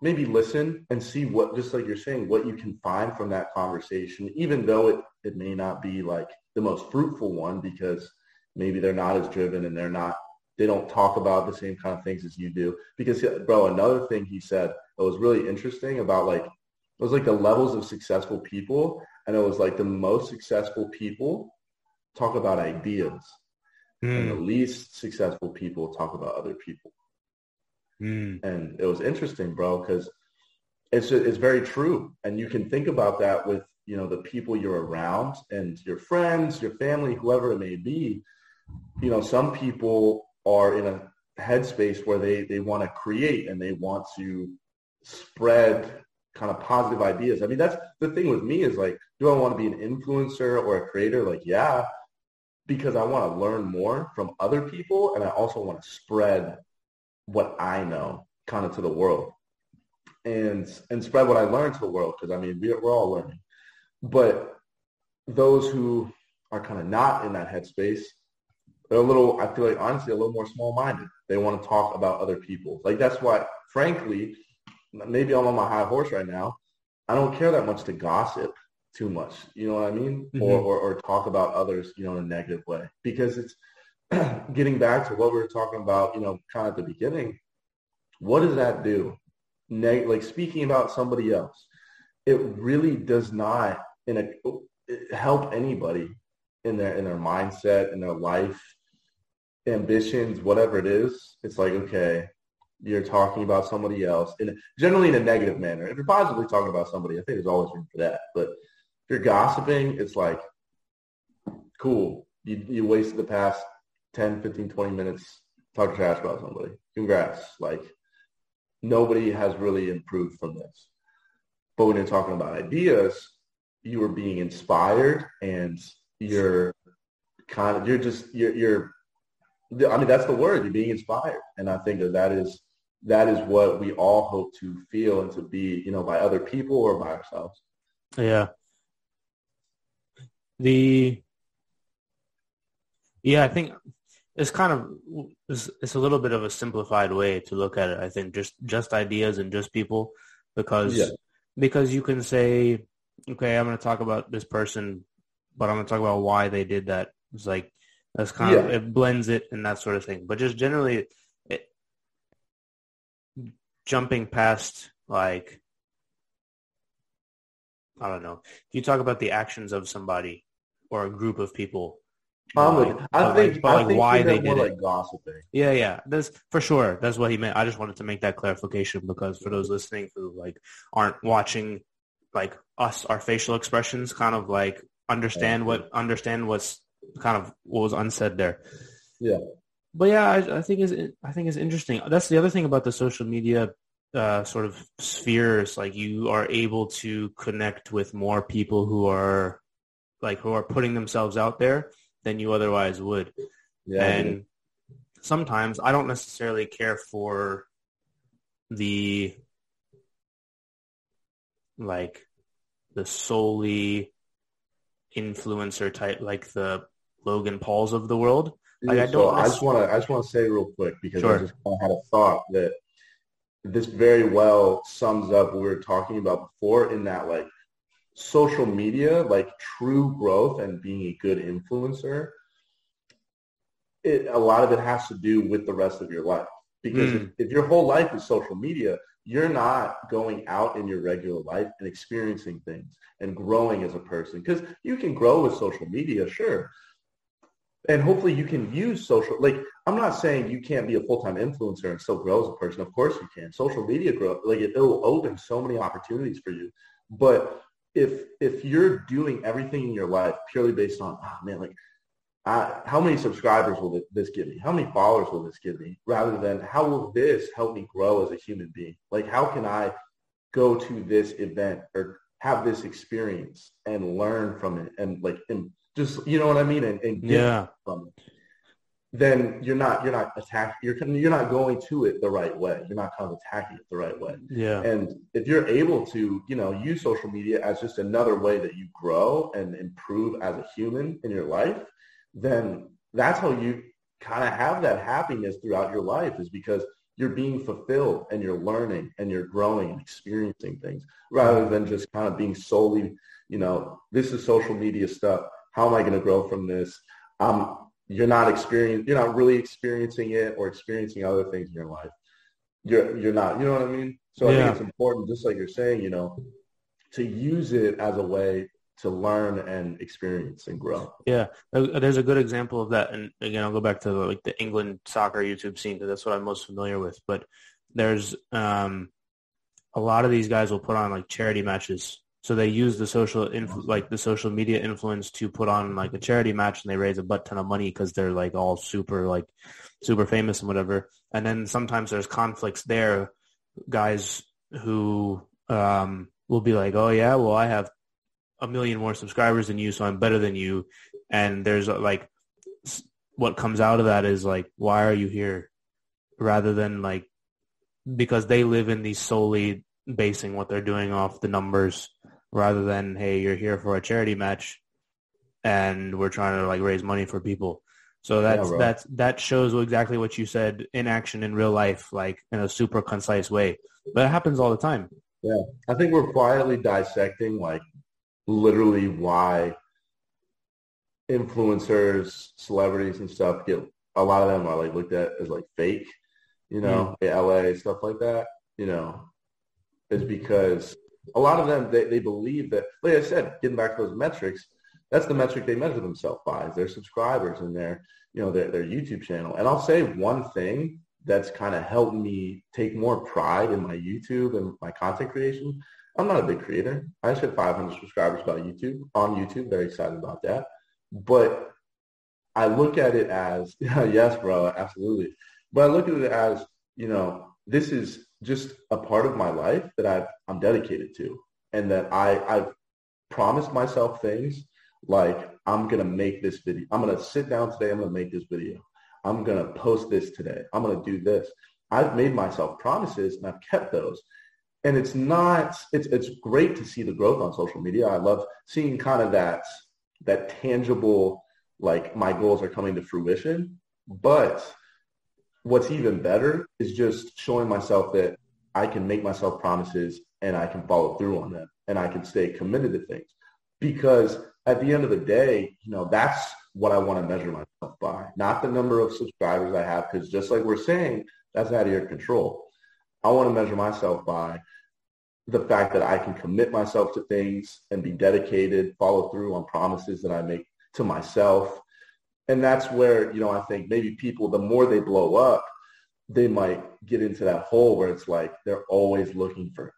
maybe listen and see what, just like you're saying, what you can find from that conversation, even though it, it may not be like the most fruitful one because maybe they're not as driven and they're not, they don't talk about the same kind of things as you do. Because, bro, another thing he said that was really interesting about like, it was like the levels of successful people. And it was like the most successful people talk about ideas and the Mm, least successful people talk about other people. mm, And it was interesting, bro, because it's it's very true. And you can think about that with, you know, the people you're around and your friends, your family, whoever it may be. You know, some people are in a headspace where they, they want to create and they want to spread kind of positive ideas. I mean, that's the thing with me is like, do I want to be an influencer or a creator? Like, yeah, because I want to learn more from other people and I also want to spread what I know kind of to the world and and spread what I learned to the world because I mean we're, we're all learning but those who are kind of not in that headspace, they're a little, I feel like honestly, a little more small-minded. They want to talk about other people. Like that's why, frankly, maybe I'm on my high horse right now. I don't care that much to gossip too much. You know what I mean? Mm-hmm. Or, or, or talk about others, you know, in a negative way. Because it's getting back to what we were talking about, you know, kind of at the beginning. What does that do? Neg- like speaking about somebody else, it really does not in a help anybody in their in their mindset in their life ambitions whatever it is it's like okay you're talking about somebody else in generally in a negative manner. If you're positively talking about somebody i think there's always room for that. But if you're gossiping it's like cool. You, you wasted the past 10 15 20 minutes talking trash about somebody. Congrats. Like nobody has really improved from this. But when you're talking about ideas you are being inspired and you're kind of you're just you're, you're I mean that's the word you're being inspired. And I think that that is that is what we all hope to feel and to be you know by other people or by ourselves yeah the yeah I think it's kind of it's, it's a little bit of a simplified way to look at it I think just just ideas and just people because yeah. because you can say okay I'm going to talk about this person but I'm going to talk about why they did that. It's like that's kind yeah. of it blends it and that sort of thing. But just generally, jumping past like I don't know. If you talk about the actions of somebody or a group of people, like, I think, like, I think why they did it. Gossiping. Yeah, yeah, that's for sure. That's what he meant. I just wanted to make that clarification because for those listening who like aren't watching, like us, our facial expressions kind of like understand what understand what's kind of what was unsaid there. Yeah. But yeah, I, I think is I think it's interesting. That's the other thing about the social media uh, sort of spheres. Like you are able to connect with more people who are like who are putting themselves out there than you otherwise would. Yeah. And sometimes I don't necessarily care for the like the solely influencer type, like the Logan Pauls of the world. Like I don't. So I just want to. I just want to say real quick because sure. I just had a thought that this very well sums up what we were talking about before. In that, like social media, like true growth and being a good influencer, it a lot of it has to do with the rest of your life. Because mm. if, if your whole life is social media, you're not going out in your regular life and experiencing things and growing as a person because you can grow with social media, sure. And hopefully you can use social, like I'm not saying you can't be a full-time influencer and still grow as a person. Of course you can. Social media grow, like it, it'll open so many opportunities for you. But if, if you're doing everything in your life purely based on, oh man, like I, how many subscribers will this give me? How many followers will this give me? Rather than how will this help me grow as a human being? Like how can I go to this event or have this experience and learn from it and like and just you know what I mean and, and yeah. Then you're not you're not attacking you're you're not going to it the right way. You're not kind of attacking it the right way. Yeah. And if you're able to you know use social media as just another way that you grow and improve as a human in your life then that's how you kind of have that happiness throughout your life is because you're being fulfilled and you're learning and you're growing and experiencing things rather than just kind of being solely, you know, this is social media stuff. How am I going to grow from this? Um, you're not experiencing, you're not really experiencing it or experiencing other things in your life. You're, you're not, you know what I mean? So yeah. I think it's important, just like you're saying, you know, to use it as a way to learn and experience and grow. Yeah, uh, there's a good example of that. And again, I'll go back to the, like the England soccer YouTube scene because that's what I'm most familiar with. But there's um, a lot of these guys will put on like charity matches. So they use the social inf- like the social media influence to put on like a charity match, and they raise a butt ton of money because they're like all super like super famous and whatever. And then sometimes there's conflicts there, guys who um, will be like, oh yeah, well I have a million more subscribers than you, so I'm better than you. And there's like, what comes out of that is like, why are you here? Rather than like, because they live in these solely basing what they're doing off the numbers rather than, hey, you're here for a charity match. and we're trying to like raise money for people. So that's Yeah, that's that shows exactly what you said in action in real life, like in a super concise way. But it happens all the time. Yeah. I think we're quietly dissecting like literally why influencers, celebrities and stuff get a lot of them are like looked at as like fake, you know, mm. LA, stuff like that, you know, is because a lot of them they, they believe that like I said, getting back to those metrics, that's the metric they measure themselves by is their subscribers and their you know their their YouTube channel. And I'll say one thing that's kind of helped me take more pride in my YouTube and my content creation. I'm not a big creator. I just hit 500 subscribers about YouTube on YouTube. Very excited about that. But I look at it as yes, bro, absolutely. But I look at it as you know this is just a part of my life that I've, I'm dedicated to, and that I I've promised myself things like I'm gonna make this video. I'm gonna sit down today. I'm gonna make this video. I'm gonna post this today. I'm gonna do this. I've made myself promises and I've kept those. And it's not. It's it's great to see the growth on social media. I love seeing kind of that that tangible like my goals are coming to fruition. But what's even better is just showing myself that I can make myself promises and I can follow through on them and I can stay committed to things. Because at the end of the day, you know, that's what I want to measure myself by, not the number of subscribers I have, because just like we're saying, that's out of your control. I want to measure myself by the fact that I can commit myself to things and be dedicated, follow through on promises that I make to myself. And that's where, you know, I think maybe people, the more they blow up, they might get into that hole where it's like they're always looking for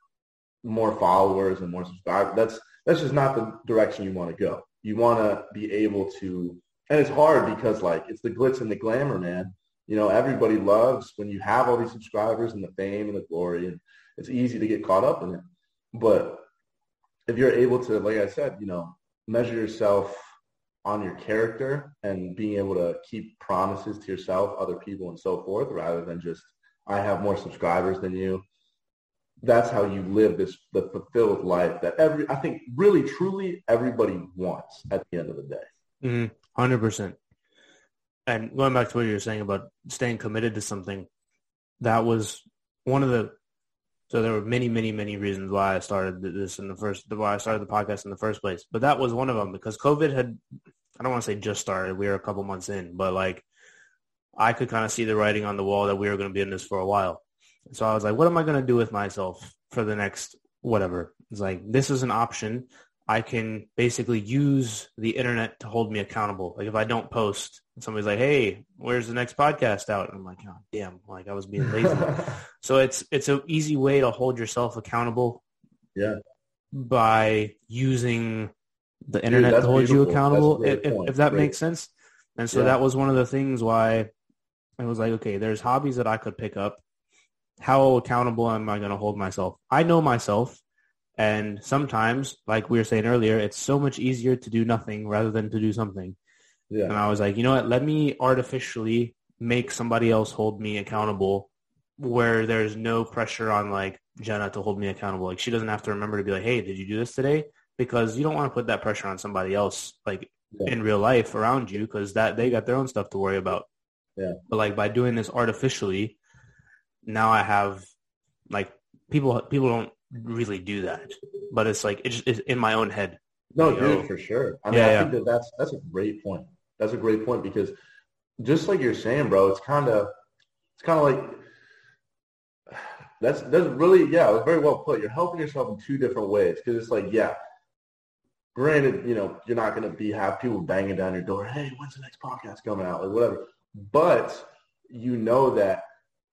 more followers and more subscribers. That's that's just not the direction you want to go. You want to be able to, and it's hard because like it's the glitz and the glamour, man. You know, everybody loves when you have all these subscribers and the fame and the glory, and it's easy to get caught up in it. But if you're able to, like I said, you know, measure yourself on your character and being able to keep promises to yourself, other people, and so forth, rather than just I have more subscribers than you. That's how you live this the fulfilled life that every I think really truly everybody wants at the end of the day. Mm-hmm. 100%. And going back to what you were saying about staying committed to something, that was one of the, so there were many, many, many reasons why I started this in the first, why I started the podcast in the first place. But that was one of them because COVID had, I don't want to say just started. We were a couple months in, but like I could kind of see the writing on the wall that we were going to be in this for a while. So I was like, what am I going to do with myself for the next whatever? It's like, this is an option. I can basically use the internet to hold me accountable. Like if I don't post, somebody's like, "Hey, where's the next podcast out?" And I'm like, "Oh, damn!" Like I was being lazy. so it's it's an easy way to hold yourself accountable. Yeah. By using the internet that's to hold you accountable, if, if, that Great. makes sense. And so Yeah. that was one of the things why I was like, okay, there's hobbies that I could pick up. How accountable am I going to hold myself? I know myself. And sometimes, like we were saying earlier, it's so much easier to do nothing rather than to do something. And I was like, you know what? Let me artificially make somebody else hold me accountable where there's no pressure on like Jenna to hold me accountable. Like she doesn't have to remember to be like, hey, did you do this today? Because you don't want to put that pressure on somebody else like Yeah. in real life around you because that they got their own stuff to worry about. Yeah. But like by doing this artificially, now I have like people people don't really do that. But it's like it's, it's in my own head. No, dude, oh. for sure. I mean, Yeah, I yeah. think that that's that's a great point. That's a great point because just like you're saying, bro, it's kind of it's kind of like that's that's really yeah, it's very well put. You're helping yourself in two different ways because it's like yeah, granted, you know, you're not gonna be have people banging down your door. Hey, when's the next podcast coming out? Like whatever. But you know that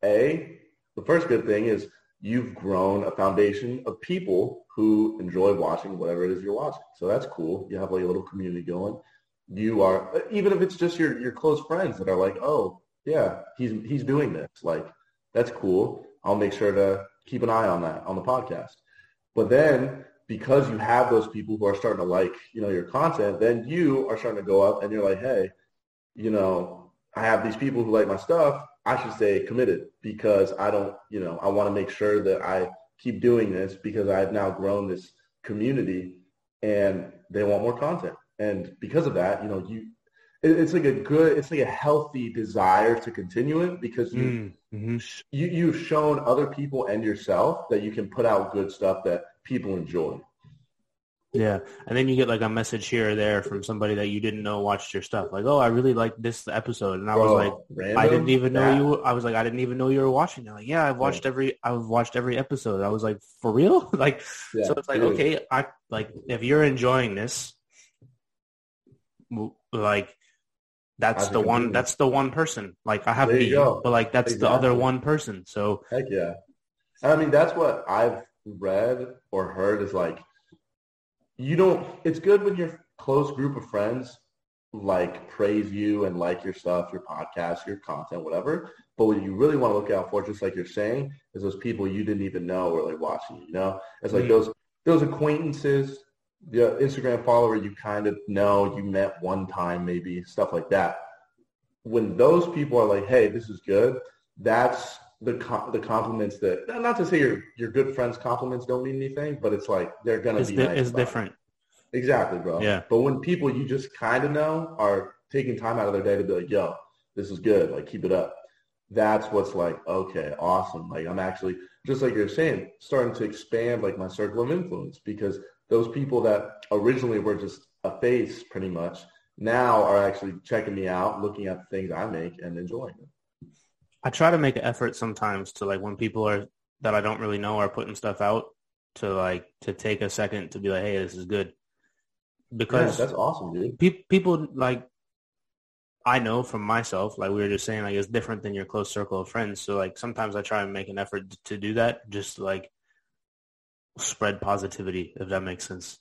a the first good thing is you've grown a foundation of people who enjoy watching whatever it is you're watching. So that's cool. You have like a little community going. You are even if it's just your your close friends that are like, oh yeah, he's he's doing this. Like that's cool. I'll make sure to keep an eye on that on the podcast. But then because you have those people who are starting to like, you know, your content, then you are starting to go up and you're like, hey, you know, I have these people who like my stuff. I should stay committed because I don't, you know, I want to make sure that I keep doing this because I've now grown this community and they want more content. And because of that, you know, you it, it's like a good, it's like a healthy desire to continue it because you, Mm, mhm. you you've shown other people and yourself that you can put out good stuff that people enjoy. Yeah. And then you get like a message here or there from somebody that you didn't know watched your stuff. Like, oh, I really liked this episode. And I was Bro, like, random? I didn't even know Yeah. you. I was like, I didn't even know you were watching. They're like, yeah, I've watched every. I've watched every episode. I was like, for real? like, Yeah, so it's like, dude. okay, I like if you're enjoying this, like that's the one. That's the one person. Like I have me, but like that's the other one person. So Heck yeah. I mean, that's what I've read or heard is like, you don't, it's good when your close group of friends like praise you and like your stuff, your podcast, your content, whatever. But what you really want to look out for, just like you're saying, is those people you didn't even know were like watching you, you know? It's like Mm. those, those acquaintances, the Instagram follower you kind of know, you met one time maybe, stuff like that. When those people are like, hey, this is good, that's the the compliments that not to say your your good friends compliments don't mean anything, but it's like they're gonna it's, be di- nice it's about it. different. Exactly, bro. Yeah. But when people you just kind of know are taking time out of their day to be like, yo, this is good, like keep it up. That's what's like, okay, awesome. Like I'm actually just like you're saying, starting to expand like my circle of influence because those people that originally were just a face pretty much now are actually checking me out, looking at the things I make and enjoying it. I try to make an effort sometimes to like when people are that I don't really know are putting stuff out to like to take a second to be like, hey, this is good, Yeah, because that's awesome, dude. pe- people like I know from myself, like we were just saying, like it's different than your close circle of friends. So like sometimes I try and make an effort to do that, just like spread positivity, if that makes sense.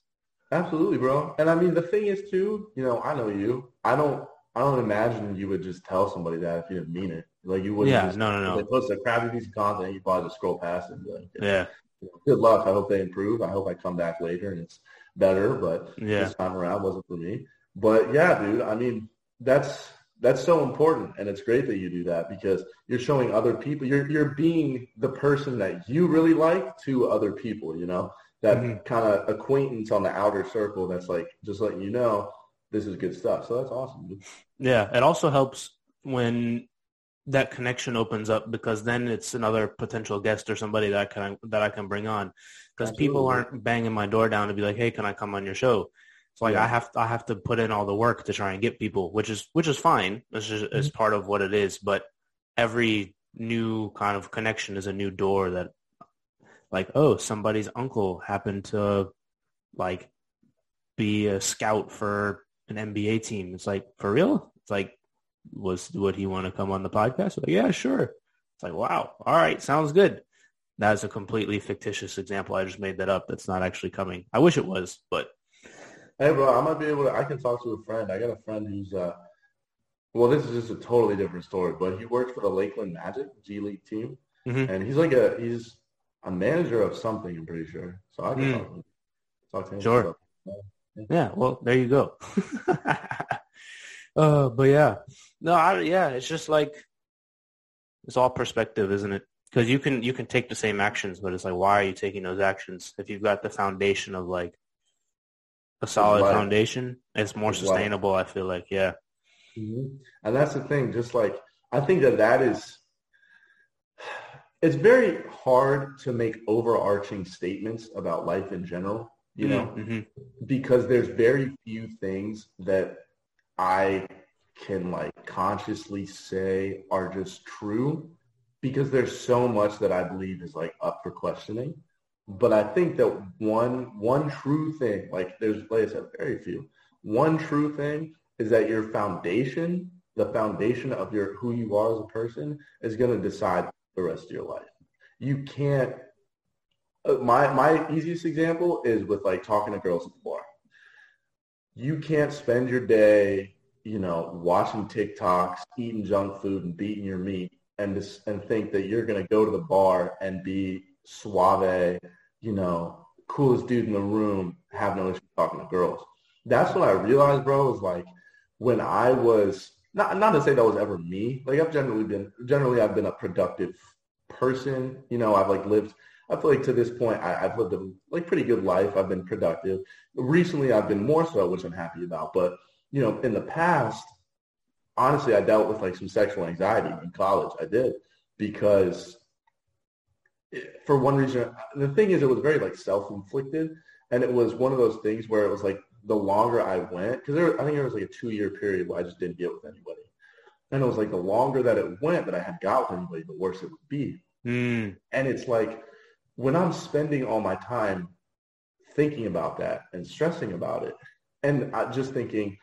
Absolutely, bro. And I mean, the thing is too, you know, I know you. I don't, I don't imagine you would just tell somebody that if you didn't mean it. Like you wouldn't Yeah, just, no, no, if they no. post a crappy piece of content, you probably just scroll past it like, Yeah, you know, good luck. I hope they improve. I hope I come back later and it's better, but yeah, this time around wasn't for me. But yeah, dude, I mean, that's, that's so important. And it's great that you do that because you're showing other people, you're, you're being the person that you really like to other people, you know, that Mhm. kind of acquaintance on the outer circle. That's like, just letting you know, this is good stuff. So that's awesome. Dude. yeah. It also helps when that connection opens up because then it's another potential guest or somebody that I can that I can bring on because people aren't banging my door down to be like, hey, can I come on your show? So like Yeah. I have I have to put in all the work to try and get people, which is which is fine. This is, Mm-hmm. it's part of what it is. But every new kind of connection is a new door that like, oh, somebody's uncle happened to like be a scout for an NBA team. It's like, for real? It's like, was would he want to come on the podcast? Like, yeah, sure. It's like, wow. All right, sounds good. That's a completely fictitious example. I just made that up. That's not actually coming. I wish it was, but Hey, bro, I might be able to. I can talk to a friend. I got a friend who's. uh Well, this is just a totally different story, but he works for the Lakeland Magic G League team, Mhm. and he's like a he's a manager of something. I'm pretty sure. So I can Mm. talk, to him. talk to him. Sure. Yeah, well, there you go. uh, but yeah, no, I, yeah, it's just like it's all perspective, isn't it? Because you can you can take the same actions, but it's like, why are you taking those actions if you've got the foundation of like a solid life. foundation? It's more life. sustainable. I feel like, yeah, Mhm. And that's the thing. Just like I think that that is, it's very hard to make overarching statements about life in general. You know, hmm because there's very few things that I can like consciously say are just true because there's so much that I believe is like up for questioning. But I think that one one true thing, like there's like I said, very few. One true thing is that your foundation, the foundation of your who you are as a person, is going to decide the rest of your life. You can't uh, my my easiest example is with like talking to girls at the bar. You can't spend your day, you know, watching TikToks, eating junk food, and beating your meat, and just and think that you're gonna go to the bar and be suave, you know, coolest dude in the room, have no issue talking to girls. That's what I realized, bro. Is like when I was not not to say that was ever me. Like I've generally been generally I've been a productive person. You know, I've like lived I feel like to this point, I, have lived a like pretty good life. I've been productive. Recently, I've been more so, which I'm happy about. But you know, in the past, honestly, I dealt with like some sexual anxiety in college. I did because it, for one reason, the thing is, it was very like self-inflicted, and it was one of those things where it was like the longer I went, because I think there was like a two-year period where I just didn't get with anybody, and it was like the longer that it went that I had got with anybody, the worse it would be. Mm. And it's like when I'm spending all my time thinking about that and stressing about it, and I just thinking,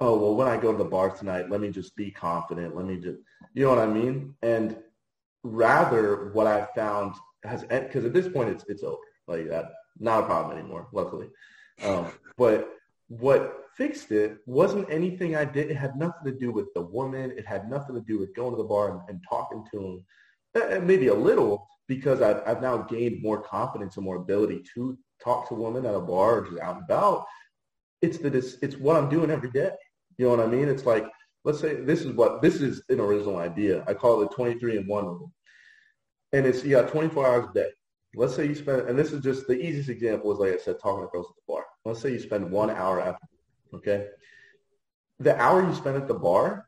oh well, when I go to the bar tonight, let me just be confident. Let me just, you know what I mean? And rather, what I found has because at this point it's it's over. Like that, not a problem anymore. Luckily, um, but what fixed it wasn't anything I did. It had nothing to do with the woman. It had nothing to do with going to the bar and, and talking to him. And maybe a little because I've, I've now gained more confidence and more ability to talk to women at a bar or just out and about. It's the it's what I'm doing every day. You know what I mean? It's like let's say this is what this is an original idea. I call it the 23 and one rule, and it's you got 24 hours a day. Let's say you spend, and this is just the easiest example is like I said, talking to girls at the bar. Let's say you spend one hour after, okay? The hour you spend at the bar,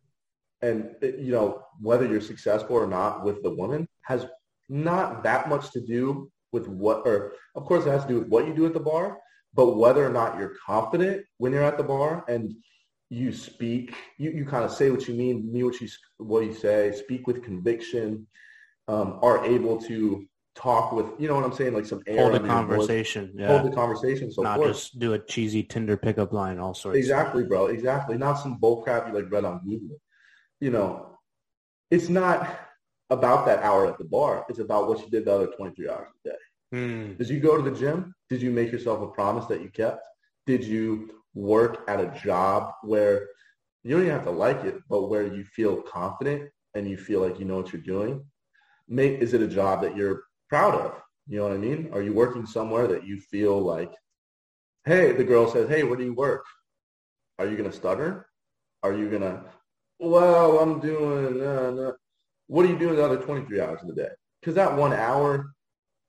and you know whether you're successful or not with the woman has not that much to do with what, or of course it has to do with what you do at the bar, but whether or not you're confident when you're at the bar and you speak, you, you kind of say what you mean, mean what you, what you say, speak with conviction, um, are able to talk with, you know what I'm saying, like some air. Hold the conversation. Yeah. Hold the conversation. So not just do a cheesy Tinder pickup line, all sorts. Exactly, bro. Exactly. Not some bull crap you like read on Google. You know, it's not about that hour at the bar. It's about what you did the other 23 hours a day. Hmm. Did you go to the gym? Did you make yourself a promise that you kept? Did you work at a job where you don't even have to like it, but where you feel confident and you feel like you know what you're doing? Make, is it a job that you're proud of? You know what I mean? Are you working somewhere that you feel like, hey, the girl says, hey, where do you work? Are you going to stutter? Are you going to, well, I'm doing, uh, what are you doing the other 23 hours of the day? Because that one hour,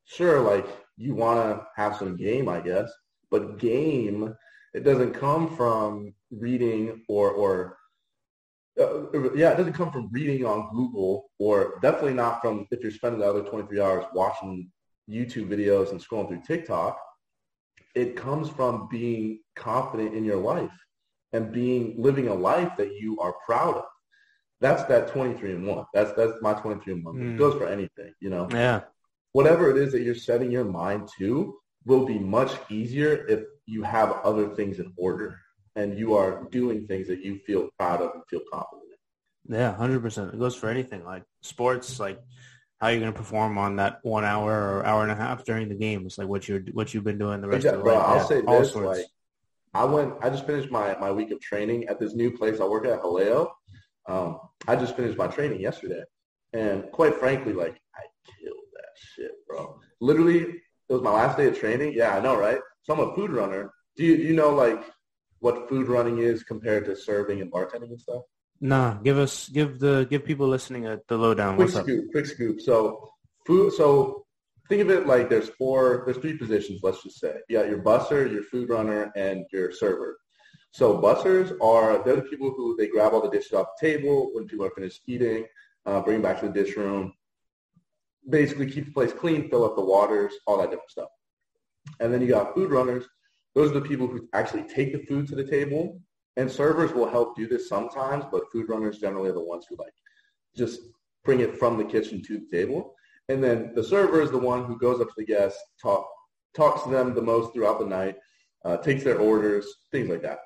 sure, like you want to have some game, I guess, but game, it doesn't come from reading or, or uh, yeah, it doesn't come from reading on Google or definitely not from if you're spending the other 23 hours watching YouTube videos and scrolling through TikTok. It comes from being confident in your life and being living a life that you are proud of. That's that 23 and 1. That's that's my 23 and 1. Mm. It goes for anything, you know. Yeah. Whatever it is that you're setting your mind to will be much easier if you have other things in order and you are doing things that you feel proud of and feel confident in. Yeah, hundred percent. It goes for anything like sports, like how you're going to perform on that one hour or hour and a half during the game. It's like what you're what you've been doing the rest exactly, of the life. I'll yeah, say this: sorts. like I went, I just finished my my week of training at this new place I work at, Jaleo. Um, I just finished my training yesterday, and quite frankly, like I killed that shit, bro. Literally, it was my last day of training. Yeah, I know, right? So I'm a food runner. Do you, do you know like what food running is compared to serving and bartending and stuff? Nah, give us give the give people listening a, the lowdown. Quick What's scoop, up? quick scoop. So food. So think of it like there's four, there's three positions. Let's just say you got your busser, your food runner, and your server. So bussers are they're the people who they grab all the dishes off the table when people are finished eating, uh, bring them back to the dish room, basically keep the place clean, fill up the waters, all that different stuff. And then you got food runners those are the people who actually take the food to the table. And servers will help do this sometimes, but food runners generally are the ones who like just bring it from the kitchen to the table. And then the server is the one who goes up to the guests, talk, talks to them the most throughout the night, uh, takes their orders, things like that.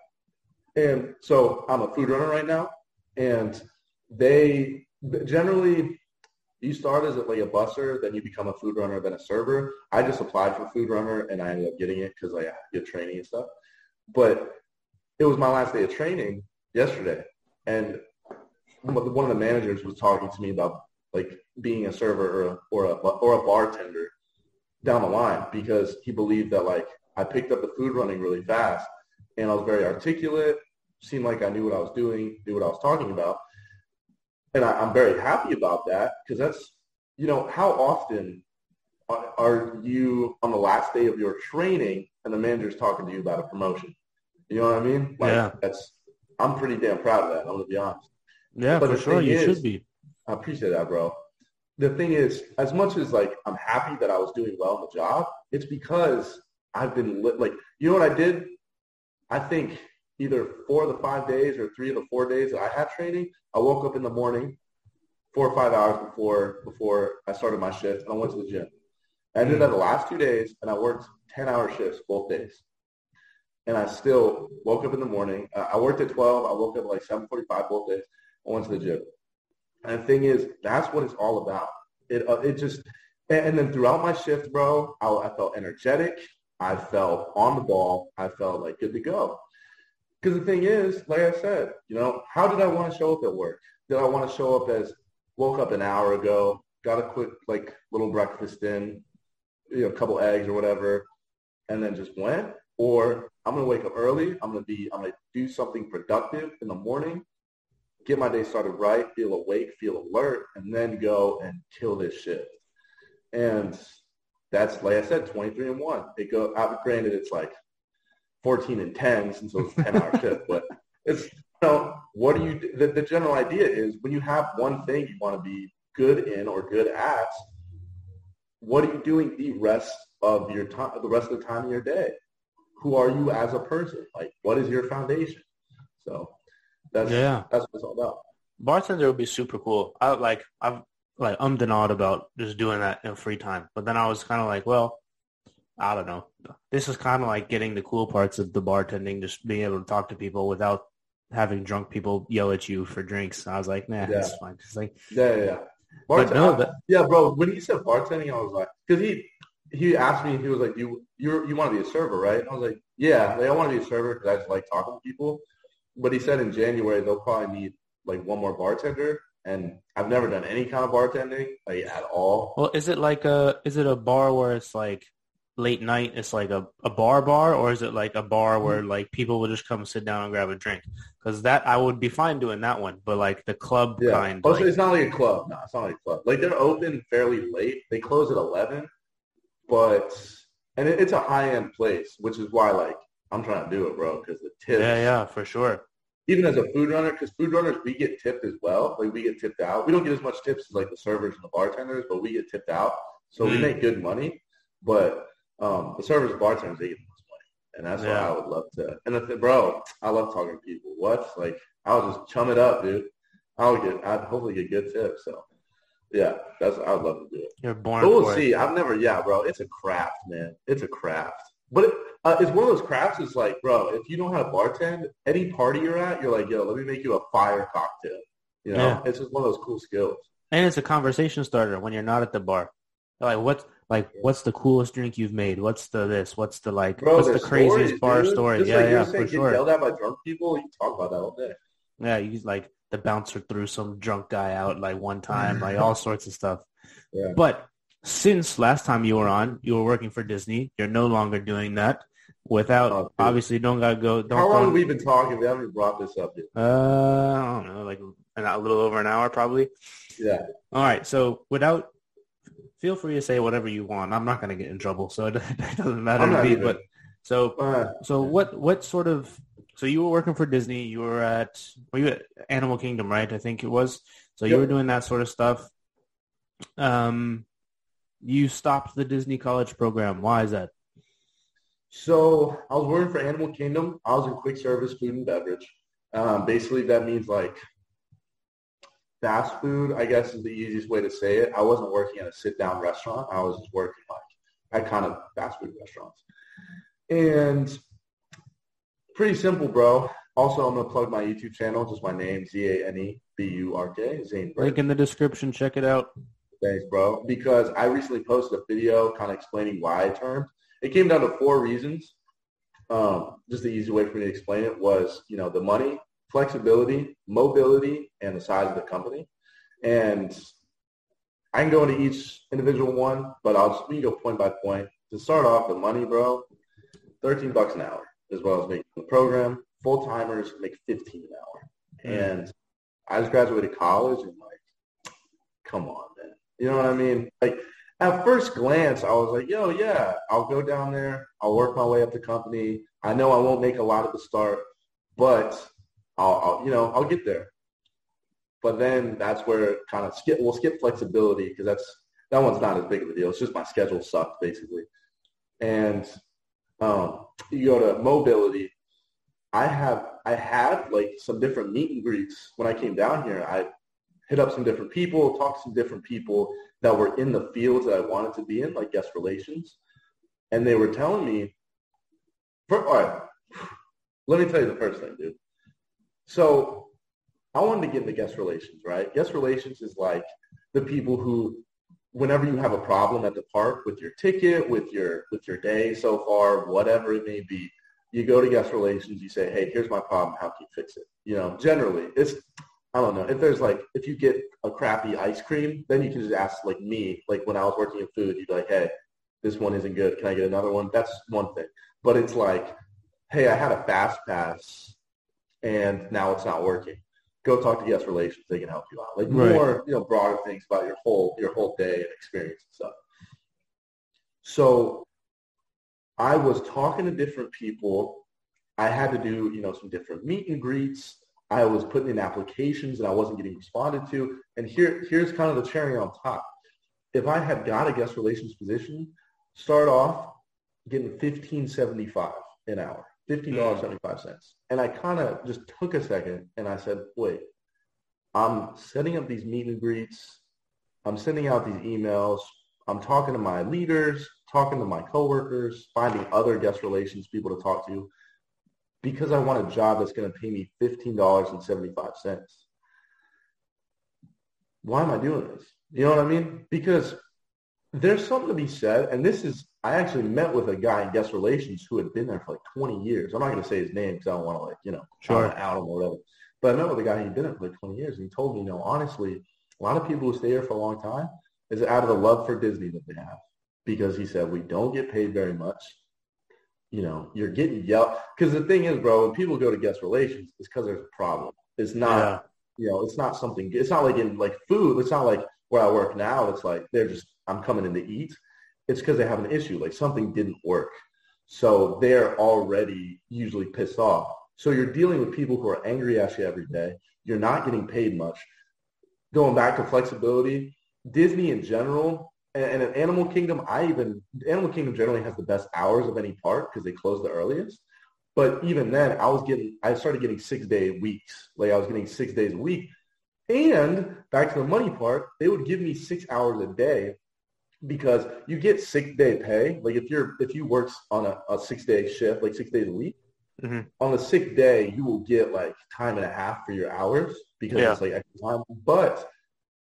And so I'm a food runner right now, and they generally you start as like a busser, then you become a food runner, then a server. I just applied for food runner and I ended up getting it because I get training and stuff. But it was my last day of training yesterday, and one of the managers was talking to me about like being a server or a, or a or a bartender down the line because he believed that like I picked up the food running really fast and I was very articulate, seemed like I knew what I was doing, knew what I was talking about and I, am very happy about that because that's, you know, how often are, are you on the last day of your training and the manager's talking to you about a promotion? You know what I mean? Like, Yeah. That's I'm pretty damn proud of that. I'm gonna be honest. Yeah, But for sure. You is- should be. I appreciate that, bro. The thing is, as much as like I'm happy that I was doing well in the job, it's because I've been lit. Like, you know what I did? I think either four of the five days or three of the four days that I had training, I woke up in the morning, four or five hours before before I started my shift, and I went to the gym. I did that the last two days, and I worked ten hour shifts both days. And I still woke up in the morning. I worked at twelve. I woke up at like seven forty five both days. I went to the gym. And the thing is, that's what it's all about. It uh, it just and, and then throughout my shift, bro, I, I felt energetic. I felt on the ball. I felt like good to go. Because the thing is, like I said, you know, how did I want to show up at work? Did I want to show up as woke up an hour ago, got a quick like little breakfast in, you know, a couple eggs or whatever, and then just went? Or I'm gonna wake up early. I'm gonna be. I'm gonna do something productive in the morning get my day started right, feel awake, feel alert, and then go and kill this shit. And that's like I said, 23 and one. It go. Granted, it's like 14 and 10 since it was a 10 hour shift, but it's you know what do you? The, the general idea is when you have one thing you want to be good in or good at, what are you doing the rest of your time, the rest of the time of your day? Who are you as a person? Like, what is your foundation? So that's Yeah. that's what it's all about. Bartender would be super cool. I like I've like ummed and awed about just doing that in free time. But then I was kind of like, well, I don't know. This is kind of like getting the cool parts of the bartending, just being able to talk to people without having drunk people yell at you for drinks. I was like, nah, Yeah. that's fine. It's like, Yeah, yeah, yeah. but Bart- no, I- that, yeah, bro. When he said bartending, I was like, because he he asked me, he was like, you you you want to be a server, right? And I was like, yeah, like, I want to be a server because I just like talking to people. But he said in January they'll probably need like one more bartender, and I've never done any kind of bartending like at all. well, is it like a, is it a bar where it's like late night? It's like a, a bar bar or is it like a bar where like people will just come sit down and grab a drink? Because that, I would be fine doing that one. But like the club Yeah. kind, Oh, like, it's not like a club. No, it's not like a club. Like they're open fairly late. They close at eleven, but and it, it's a high end place, which is why like I'm trying to do it, bro, because the tips. yeah, yeah, for sure. even as a food runner, because food runners, we get tipped as well. Like we get tipped out. We don't get as much tips as like the servers and the bartenders, but we get tipped out. So we Mm. make good money. But um, the servers bartenders, they get the most money. And that's why I would love to. And if, bro, I love talking to people. What? Like, I'll just chum it up, dude. I'll get, I'd hopefully get good tips. So yeah, that's, I would love to do it. You're born But we'll for it. see. I've never, yeah, bro. It's a craft, man. It's a craft. But it, uh, it's one of those crafts. It's like, bro, if you know how to bartend, any party you're at, you're like, yo, let me make you a fire cocktail. You know, Yeah. it's just one of those cool skills. And it's a conversation starter when you're not at the bar. Like what's like what's the coolest drink you've made? What's the this? What's the like Bro, what's the craziest stories, bar dude. story? Just yeah, like yeah, for get sure. yelled at by drunk people. You talk about that all day. Yeah, you like the bouncer threw some drunk guy out like one time, like all sorts of stuff. Yeah. But since last time you were on, you were working for Disney. You're no longer doing that. Without Oh, obviously, don't gotta go. Don't. How long have we been talking? We haven't brought this up yet. Uh, I don't know, like an, a little over an hour probably. Yeah. All right. So without, feel free to say whatever you want. I'm not going to get in trouble, so it, doesn't matter to me. even- But so, Uh, so what? What sort of? So you were working for Disney. You were at. Were you at Animal Kingdom? Right. I think it was. So you were doing that sort of stuff. Um, you stopped the Disney College program. Why is that? So I was working for Animal Kingdom. I was in quick service food and beverage. Um, basically, that means like fast food. I guess is the easiest way to say it. I wasn't working at a sit down restaurant. I was just working like at kind of fast food restaurants. And pretty simple, bro. Also, I'm gonna plug my YouTube channel. Just my name, Z A N E B U R K. Zane. Burk. Link in the description. Check it out. Thanks, bro. Because I recently posted a video kind of explaining why I turned. It came down to four reasons. Um, just the easy way for me to explain it was, you know, the money, flexibility, mobility, and the size of the company. And I can go into each individual one, but I'll just we can go point by point. To start off, the money, bro, 13 bucks an hour is what I was making the program. Full timers make 15 an hour. Mm. And I just graduated college and like, come on, man. You know what I mean? Like at first glance, I was like, yo, yeah, I'll go down there. I'll work my way up the company. I know I won't make a lot at the start, but I'll, I'll you know, I'll get there. But then that's where kind of skip, we'll skip flexibility because that's, that one's not as big of a deal. It's just my schedule sucked basically. And um, you go to mobility. I have, I had like some different meet and greets when I came down here. I hit up some different people, talked to some different people that were in the fields that I wanted to be in, like guest relations. And they were telling me, all right, let me tell you the first thing, dude. So I wanted to get into guest relations, right? Guest relations is like the people who, whenever you have a problem at the park with your ticket, with your with your day so far, whatever it may be, you go to guest relations. You say, "Hey, here's my problem. How can you fix it?" You know, generally, it's I don't know if there's like if you get a crappy ice cream, then you can just ask like me, like when I was working in food, you'd be like, hey, this one isn't good. Can I get another one? That's one thing. But it's like, hey, I had a fast pass and now it's not working. Go talk to guest relations. They can help you out. Like right. more, you know, broader things about your whole your whole day and experience and stuff. So I was talking to different people. I had to do, you know, some different meet and greets I was putting in applications and I wasn't getting responded to. And here, here's kind of the cherry on top. If I had got a guest relations position, start off getting 1575 an hour, $15.75. Mm. And I kind of just took a second and I said, wait, I'm setting up these meet and greets. I'm sending out these emails. I'm talking to my leaders, talking to my coworkers, finding other guest relations people to talk to because I want a job that's going to pay me $15.75. Why am I doing this? You know what I mean? Because there's something to be said, and this is, I actually met with a guy in guest relations who had been there for like 20 years. I'm not going to say his name because I don't want to like, you know, sure. out him or whatever. But I met with a guy who'd been there for like 20 years, and he told me, you know, honestly, a lot of people who stay here for a long time is out of the love for Disney that they have. Because he said, we don't get paid very much you know, you're getting yelled. Because the thing is, bro, when people go to guest relations, it's because there's a problem. It's not, yeah. you know, it's not something. It's not like in like food. It's not like where I work now. It's like they're just I'm coming in to eat. It's because they have an issue. Like something didn't work, so they're already usually pissed off. So you're dealing with people who are angry at you every day. You're not getting paid much. Going back to flexibility, Disney in general and, in Animal Kingdom, I even Animal Kingdom generally has the best hours of any park because they close the earliest. But even then, I was getting I started getting six day weeks. Like I was getting six days a week. And back to the money part, they would give me six hours a day because you get six day pay. Like if you're if you work on a, a six day shift, like six days a week, mm-hmm. on the sixth day you will get like time and a half for your hours because yeah. it's like extra time. But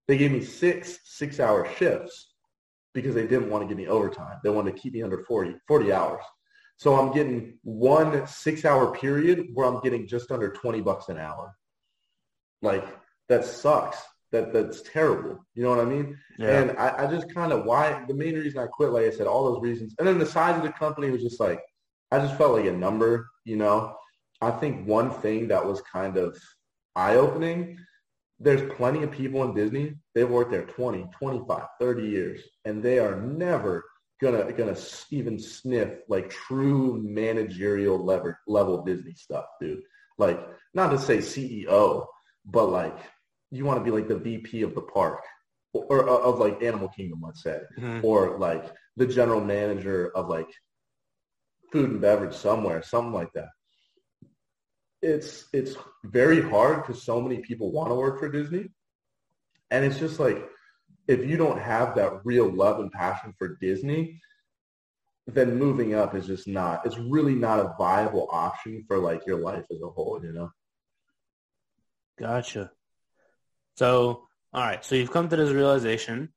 they gave me six six hour shifts because they didn't want to give me overtime. They wanted to keep me under 40, 40 hours. So I'm getting one six hour period where I'm getting just under 20 bucks an hour. Like that sucks. That that's terrible. You know what I mean? Yeah. And I, I just kind of why the main reason I quit, like I said, all those reasons. And then the size of the company was just like I just felt like a number, you know. I think one thing that was kind of eye opening there's plenty of people in Disney, they've worked there 20, 25, 30 years, and they are never gonna gonna even sniff like true managerial level level Disney stuff, dude. Like not to say CEO, but like you want to be like the VP of the park or, or of like Animal Kingdom, let's say, mm-hmm. or like the general manager of like food and beverage somewhere, something like that it's it's very hard because so many people want to work for Disney, and it's just like if you don't have that real love and passion for Disney, then moving up is just not. It's really not a viable option for like your life as a whole. You know. Gotcha. So, all right. So you've come to this realization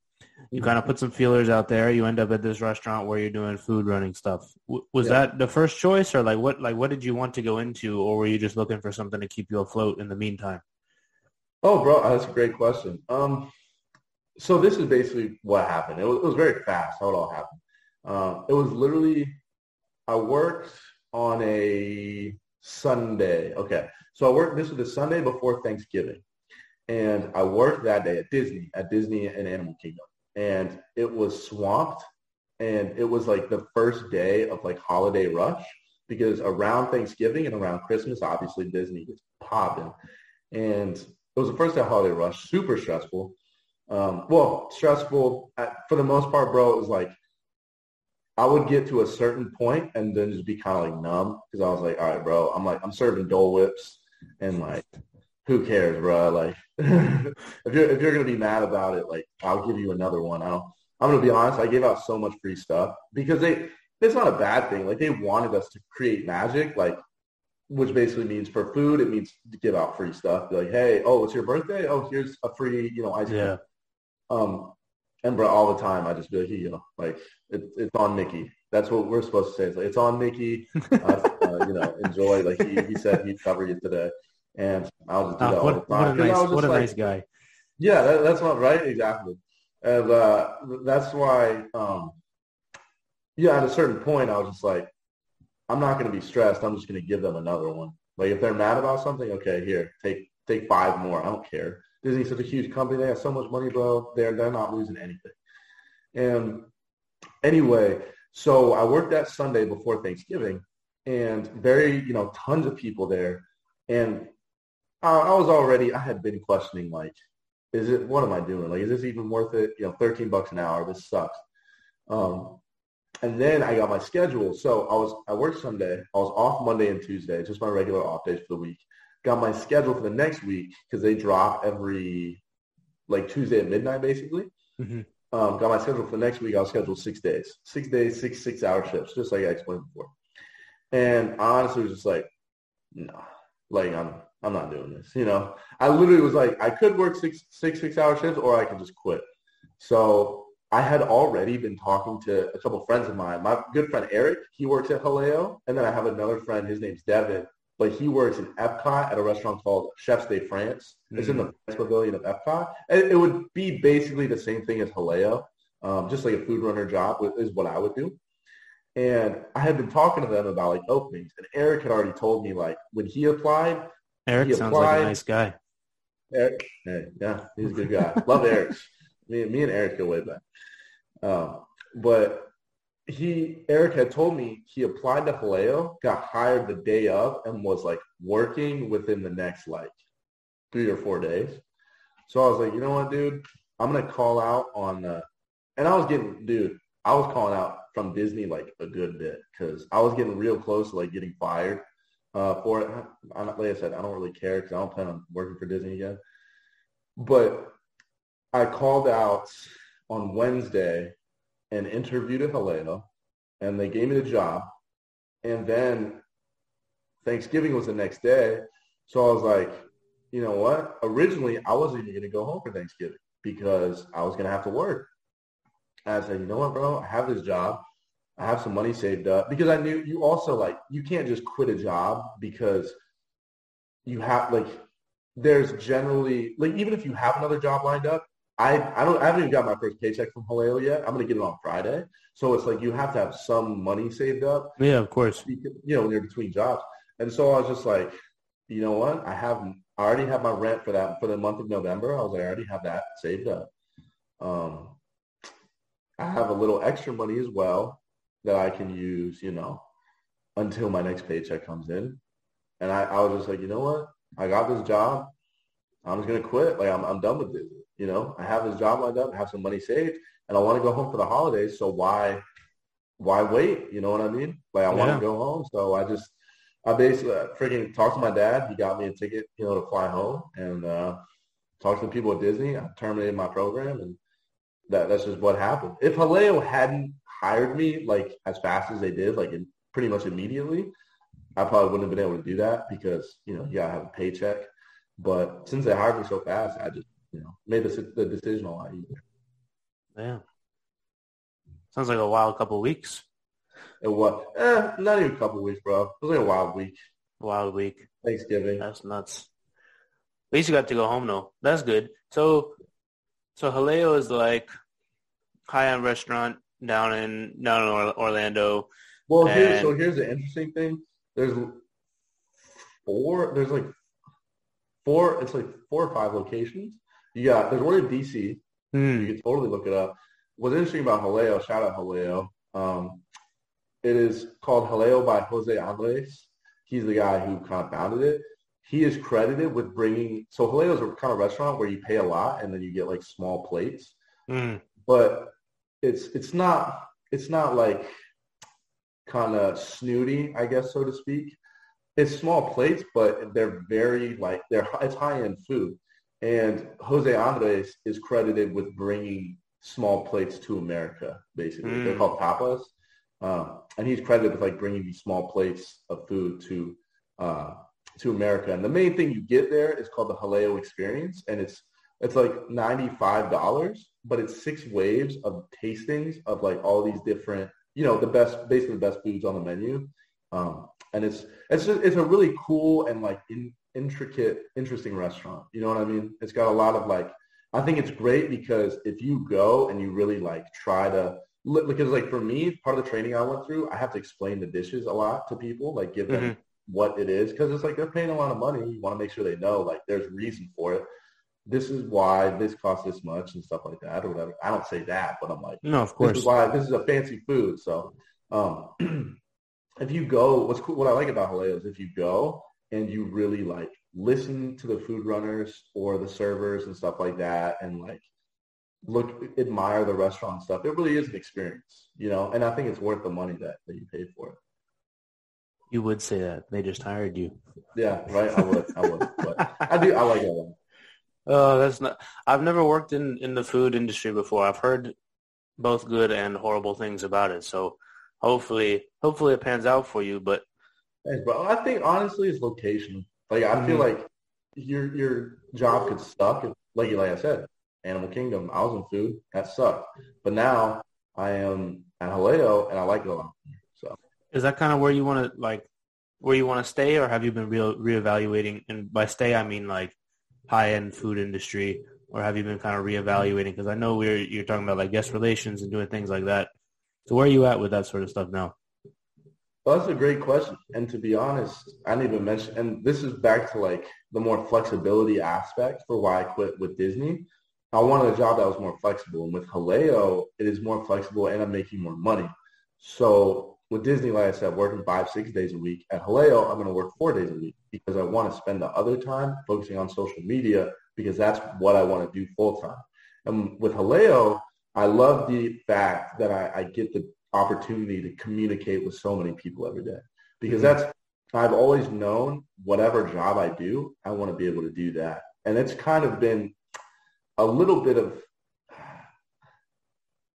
you kind of put some feelers out there. You end up at this restaurant where you're doing food running stuff. W- was yeah. that the first choice, or like what? Like what did you want to go into, or were you just looking for something to keep you afloat in the meantime? Oh, bro, that's a great question. Um, so this is basically what happened. It was, it was very fast how it all happened. Um, it was literally I worked on a Sunday. Okay, so I worked. This was the Sunday before Thanksgiving, and I worked that day at Disney at Disney and Animal Kingdom and it was swamped. And it was like the first day of like holiday rush because around Thanksgiving and around Christmas, obviously Disney gets popping. And it was the first day of holiday rush, super stressful. Um, well, stressful for the most part, bro. It was like I would get to a certain point and then just be kind of like numb because I was like, all right, bro. I'm like, I'm serving Dole Whips and like, who cares, bro? Like, if you're if you're gonna be mad about it, like, I'll give you another one. I don't. I'm gonna be honest. I gave out so much free stuff because they. It's not a bad thing. Like they wanted us to create magic. Like which basically means for food, it means to give out free stuff. Be like, hey, oh, it's your birthday? Oh, here's a free, you know, ice cream. Yeah. Um, and bro, all the time, I just be like, you know, like it, it's on Mickey. That's what we're supposed to say. It's like it's on Mickey. uh, uh, you know, enjoy. Like he, he said, he'd cover you today, and I'll just do ah, that what, all the time. What a nice, what a like, nice guy. Yeah, that, that's not right. Exactly, and uh, that's why. Um, yeah, at a certain point, I was just like, I'm not going to be stressed. I'm just going to give them another one. Like if they're mad about something, okay, here, take take five more. I don't care. Disney's such a huge company. They have so much money, bro. They're they're not losing anything. And anyway, so I worked that Sunday before Thanksgiving, and very you know tons of people there, and I, I was already I had been questioning like, is it what am I doing? Like, is this even worth it? You know, thirteen bucks an hour. This sucks. Um, and then I got my schedule. So I was I worked Sunday. I was off Monday and Tuesday, just my regular off days for the week. Got my schedule for the next week because they drop every like Tuesday at midnight, basically. Mm-hmm. Um, got my schedule for the next week. I was scheduled six days, six days, six six hour shifts, just like I explained before. And I honestly was just like, no, like I'm I'm not doing this. You know, I literally was like, I could work six six six hour shifts, or I could just quit. So I had already been talking to a couple friends of mine. My good friend Eric, he works at Jaleo, and then I have another friend. His name's Devin, but he works in Epcot at a restaurant called Chefs de France. Mm-hmm. It's in the France Pavilion of Epcot. And it would be basically the same thing as Jaleo, um, just like a food runner job is what I would do. And I had been talking to them about like openings, and Eric had already told me like when he applied. Eric he sounds applied, like a nice guy. Eric, yeah, he's a good guy. Love Eric. Me, me and Eric go way back. Um, but he Eric had told me he applied to Jaleo, got hired the day of, and was like working within the next like three or four days. So I was like, you know what, dude, I'm gonna call out on the, and I was getting, dude, I was calling out from Disney like a good bit because I was getting real close to like getting fired uh, for it. I, like I said, I don't really care because I don't plan on working for Disney again. But I called out on Wednesday and interviewed at Jaleo, and they gave me the job. And then Thanksgiving was the next day. So I was like, you know what? Originally, I wasn't even going to go home for Thanksgiving because I was going to have to work. And I said, you know what, bro? I have this job. I have some money saved up because I knew you also like, you can't just quit a job because you have like, there's generally like, even if you have another job lined up, I, I don't I haven't even got my first paycheck from Jaleo yet. I'm gonna get it on Friday. So it's like you have to have some money saved up. Yeah, of course. You know, when you're between jobs. And so I was just like, you know what? I have I already have my rent for that for the month of November. I was like, I already have that saved up. Um I have a little extra money as well that I can use, you know, until my next paycheck comes in. And I, I was just like, you know what? I got this job. I'm just gonna quit. Like I'm I'm done with this. You know, I have this job lined up, I have some money saved, and I want to go home for the holidays. So why, why wait? You know what I mean? Like I yeah. want to go home. So I just, I basically uh, freaking talked to my dad. He got me a ticket, you know, to fly home and uh, talked to the people at Disney. I terminated my program, and that that's just what happened. If Jaleo hadn't hired me like as fast as they did, like in, pretty much immediately, I probably wouldn't have been able to do that because you know you gotta have a paycheck. But since they hired me so fast, I just you know, made the, the decision a lot easier. Yeah. Sounds like a wild couple weeks. It was, eh, not even a couple weeks, bro. It was like a wild week. Wild week. Thanksgiving. That's nuts. At least you got to go home though. That's good. So, so Jaleo is like high-end restaurant down in down in Orlando. Well, and... here's, so here's the interesting thing. There's four. There's like four. It's like four or five locations, you got there's one in DC, Mm. You can totally look it up. What's interesting about Jaleo? shout out Jaleo. um, it is called Jaleo by Jose Andres. He's the guy who kind of founded it. He is credited with bringing, so Jaleo is a kind of restaurant where you pay a lot and then you get like small plates. Mm. But it's it's not it's not like kind of snooty, I guess so to speak. It's small plates, but they're very like they're it's high end food. And Jose Andres is credited with bringing small plates to America. Basically, Mm. they're called tapas, um, and he's credited with like bringing these small plates of food to uh, to America. And the main thing you get there is called the Jaleo Experience, and it's it's like ninety five dollars, but it's six waves of tastings of like all these different, you know, the best, basically the best foods on the menu. Um, and it's it's just it's a really cool and like in, intricate, interesting restaurant. You know what I mean? It's got a lot of like. I think it's great because if you go and you really like try to because like for me, part of the training I went through, I have to explain the dishes a lot to people, like give them Mhm. what it is because it's like they're paying a lot of money. You want to make sure they know like there's reason for it. This is why this costs this much and stuff like that or whatever. I don't say that, but I'm like, No, of this course. is why this is a fancy food. So um, if you go, what's cool, what I like about Jaleo is if you go and you really like listen to the food runners or the servers and stuff like that and like look, admire the restaurant and stuff. It really is an experience, you know, and I think it's worth the money that, that you paid for it. You would say that. They just hired you. Yeah, right. I would, I would, but I do. I like that one. Oh, that's not. I've never worked in in the food industry before. I've heard both good and horrible things about it. So hopefully, hopefully it pans out for you. But Thanks, bro. I think honestly, it's location. Like I feel Mhm. like your your job could suck. Like like I said, Animal Kingdom. I was in food. That sucked. But now I am at Jaleo, and I like it a lot. So is that kind of where you want to like where you want to stay, or have you been re- reevaluating? And by stay, I mean like high end food industry, or have you been kind of reevaluating? Because I know we're you're talking about like guest relations and doing things like that. So where are you at with that sort of stuff now? well, that's a great question. And to be honest, I didn't even mention. And this is back to like the more flexibility aspect for why I quit with Disney. I wanted a job that was more flexible, and with Jaleo, it is more flexible, and I'm making more money. So with Disney, like I said, working five, six days a week. At Jaleo, I'm going to work four days a week because I want to spend the other time focusing on social media because that's what I want to do full time. And with Jaleo, I love the fact that I, I get the opportunity to communicate with so many people every day because Mhm. that's I've always known whatever job I do, I want to be able to do that. And it's kind of been a little bit of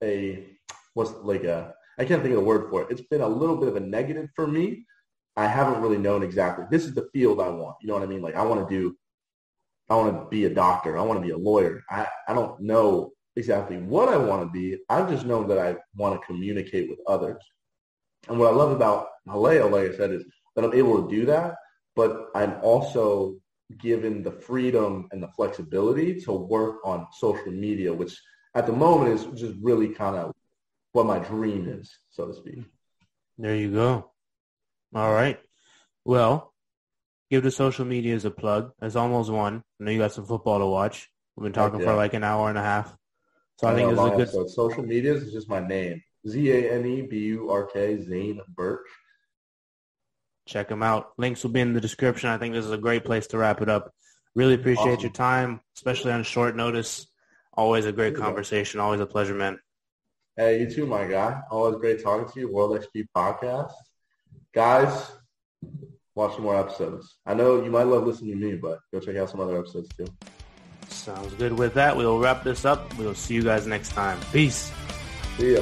a what's like a I can't think of a word for it. It's been a little bit of a negative for me. I haven't really known exactly. This is the field I want. You know what I mean? Like I want to do I want to be a doctor. I want to be a lawyer. I, I don't know exactly what I want to be. I've just known that I want to communicate with others. And what I love about Jaleo, like I said, is that I'm able to do that, but I'm also given the freedom and the flexibility to work on social media, which at the moment is just really kind of what my dream is, so to speak. There you go. All right. Well, give the social medias a plug. It's almost one. I know you got some football to watch. We've been talking yeah. for like an hour and a half. So I, think know, this is a good. episode. Social medias is just my name. Z-A-N-E-B-U-R-K, Zane Burk. Check them out. Links will be in the description. I think this is a great place to wrap it up. Really appreciate Awesome. your time, especially on short notice. Always a great conversation. Always a pleasure, man. Hey, you too, my guy. Always great talking to you. World XP Podcast. Guys, watch some more episodes. I know you might love listening to me, but go check out some other episodes too. Sounds good. With that, we'll wrap this up. We'll see you guys next time. Peace. See ya.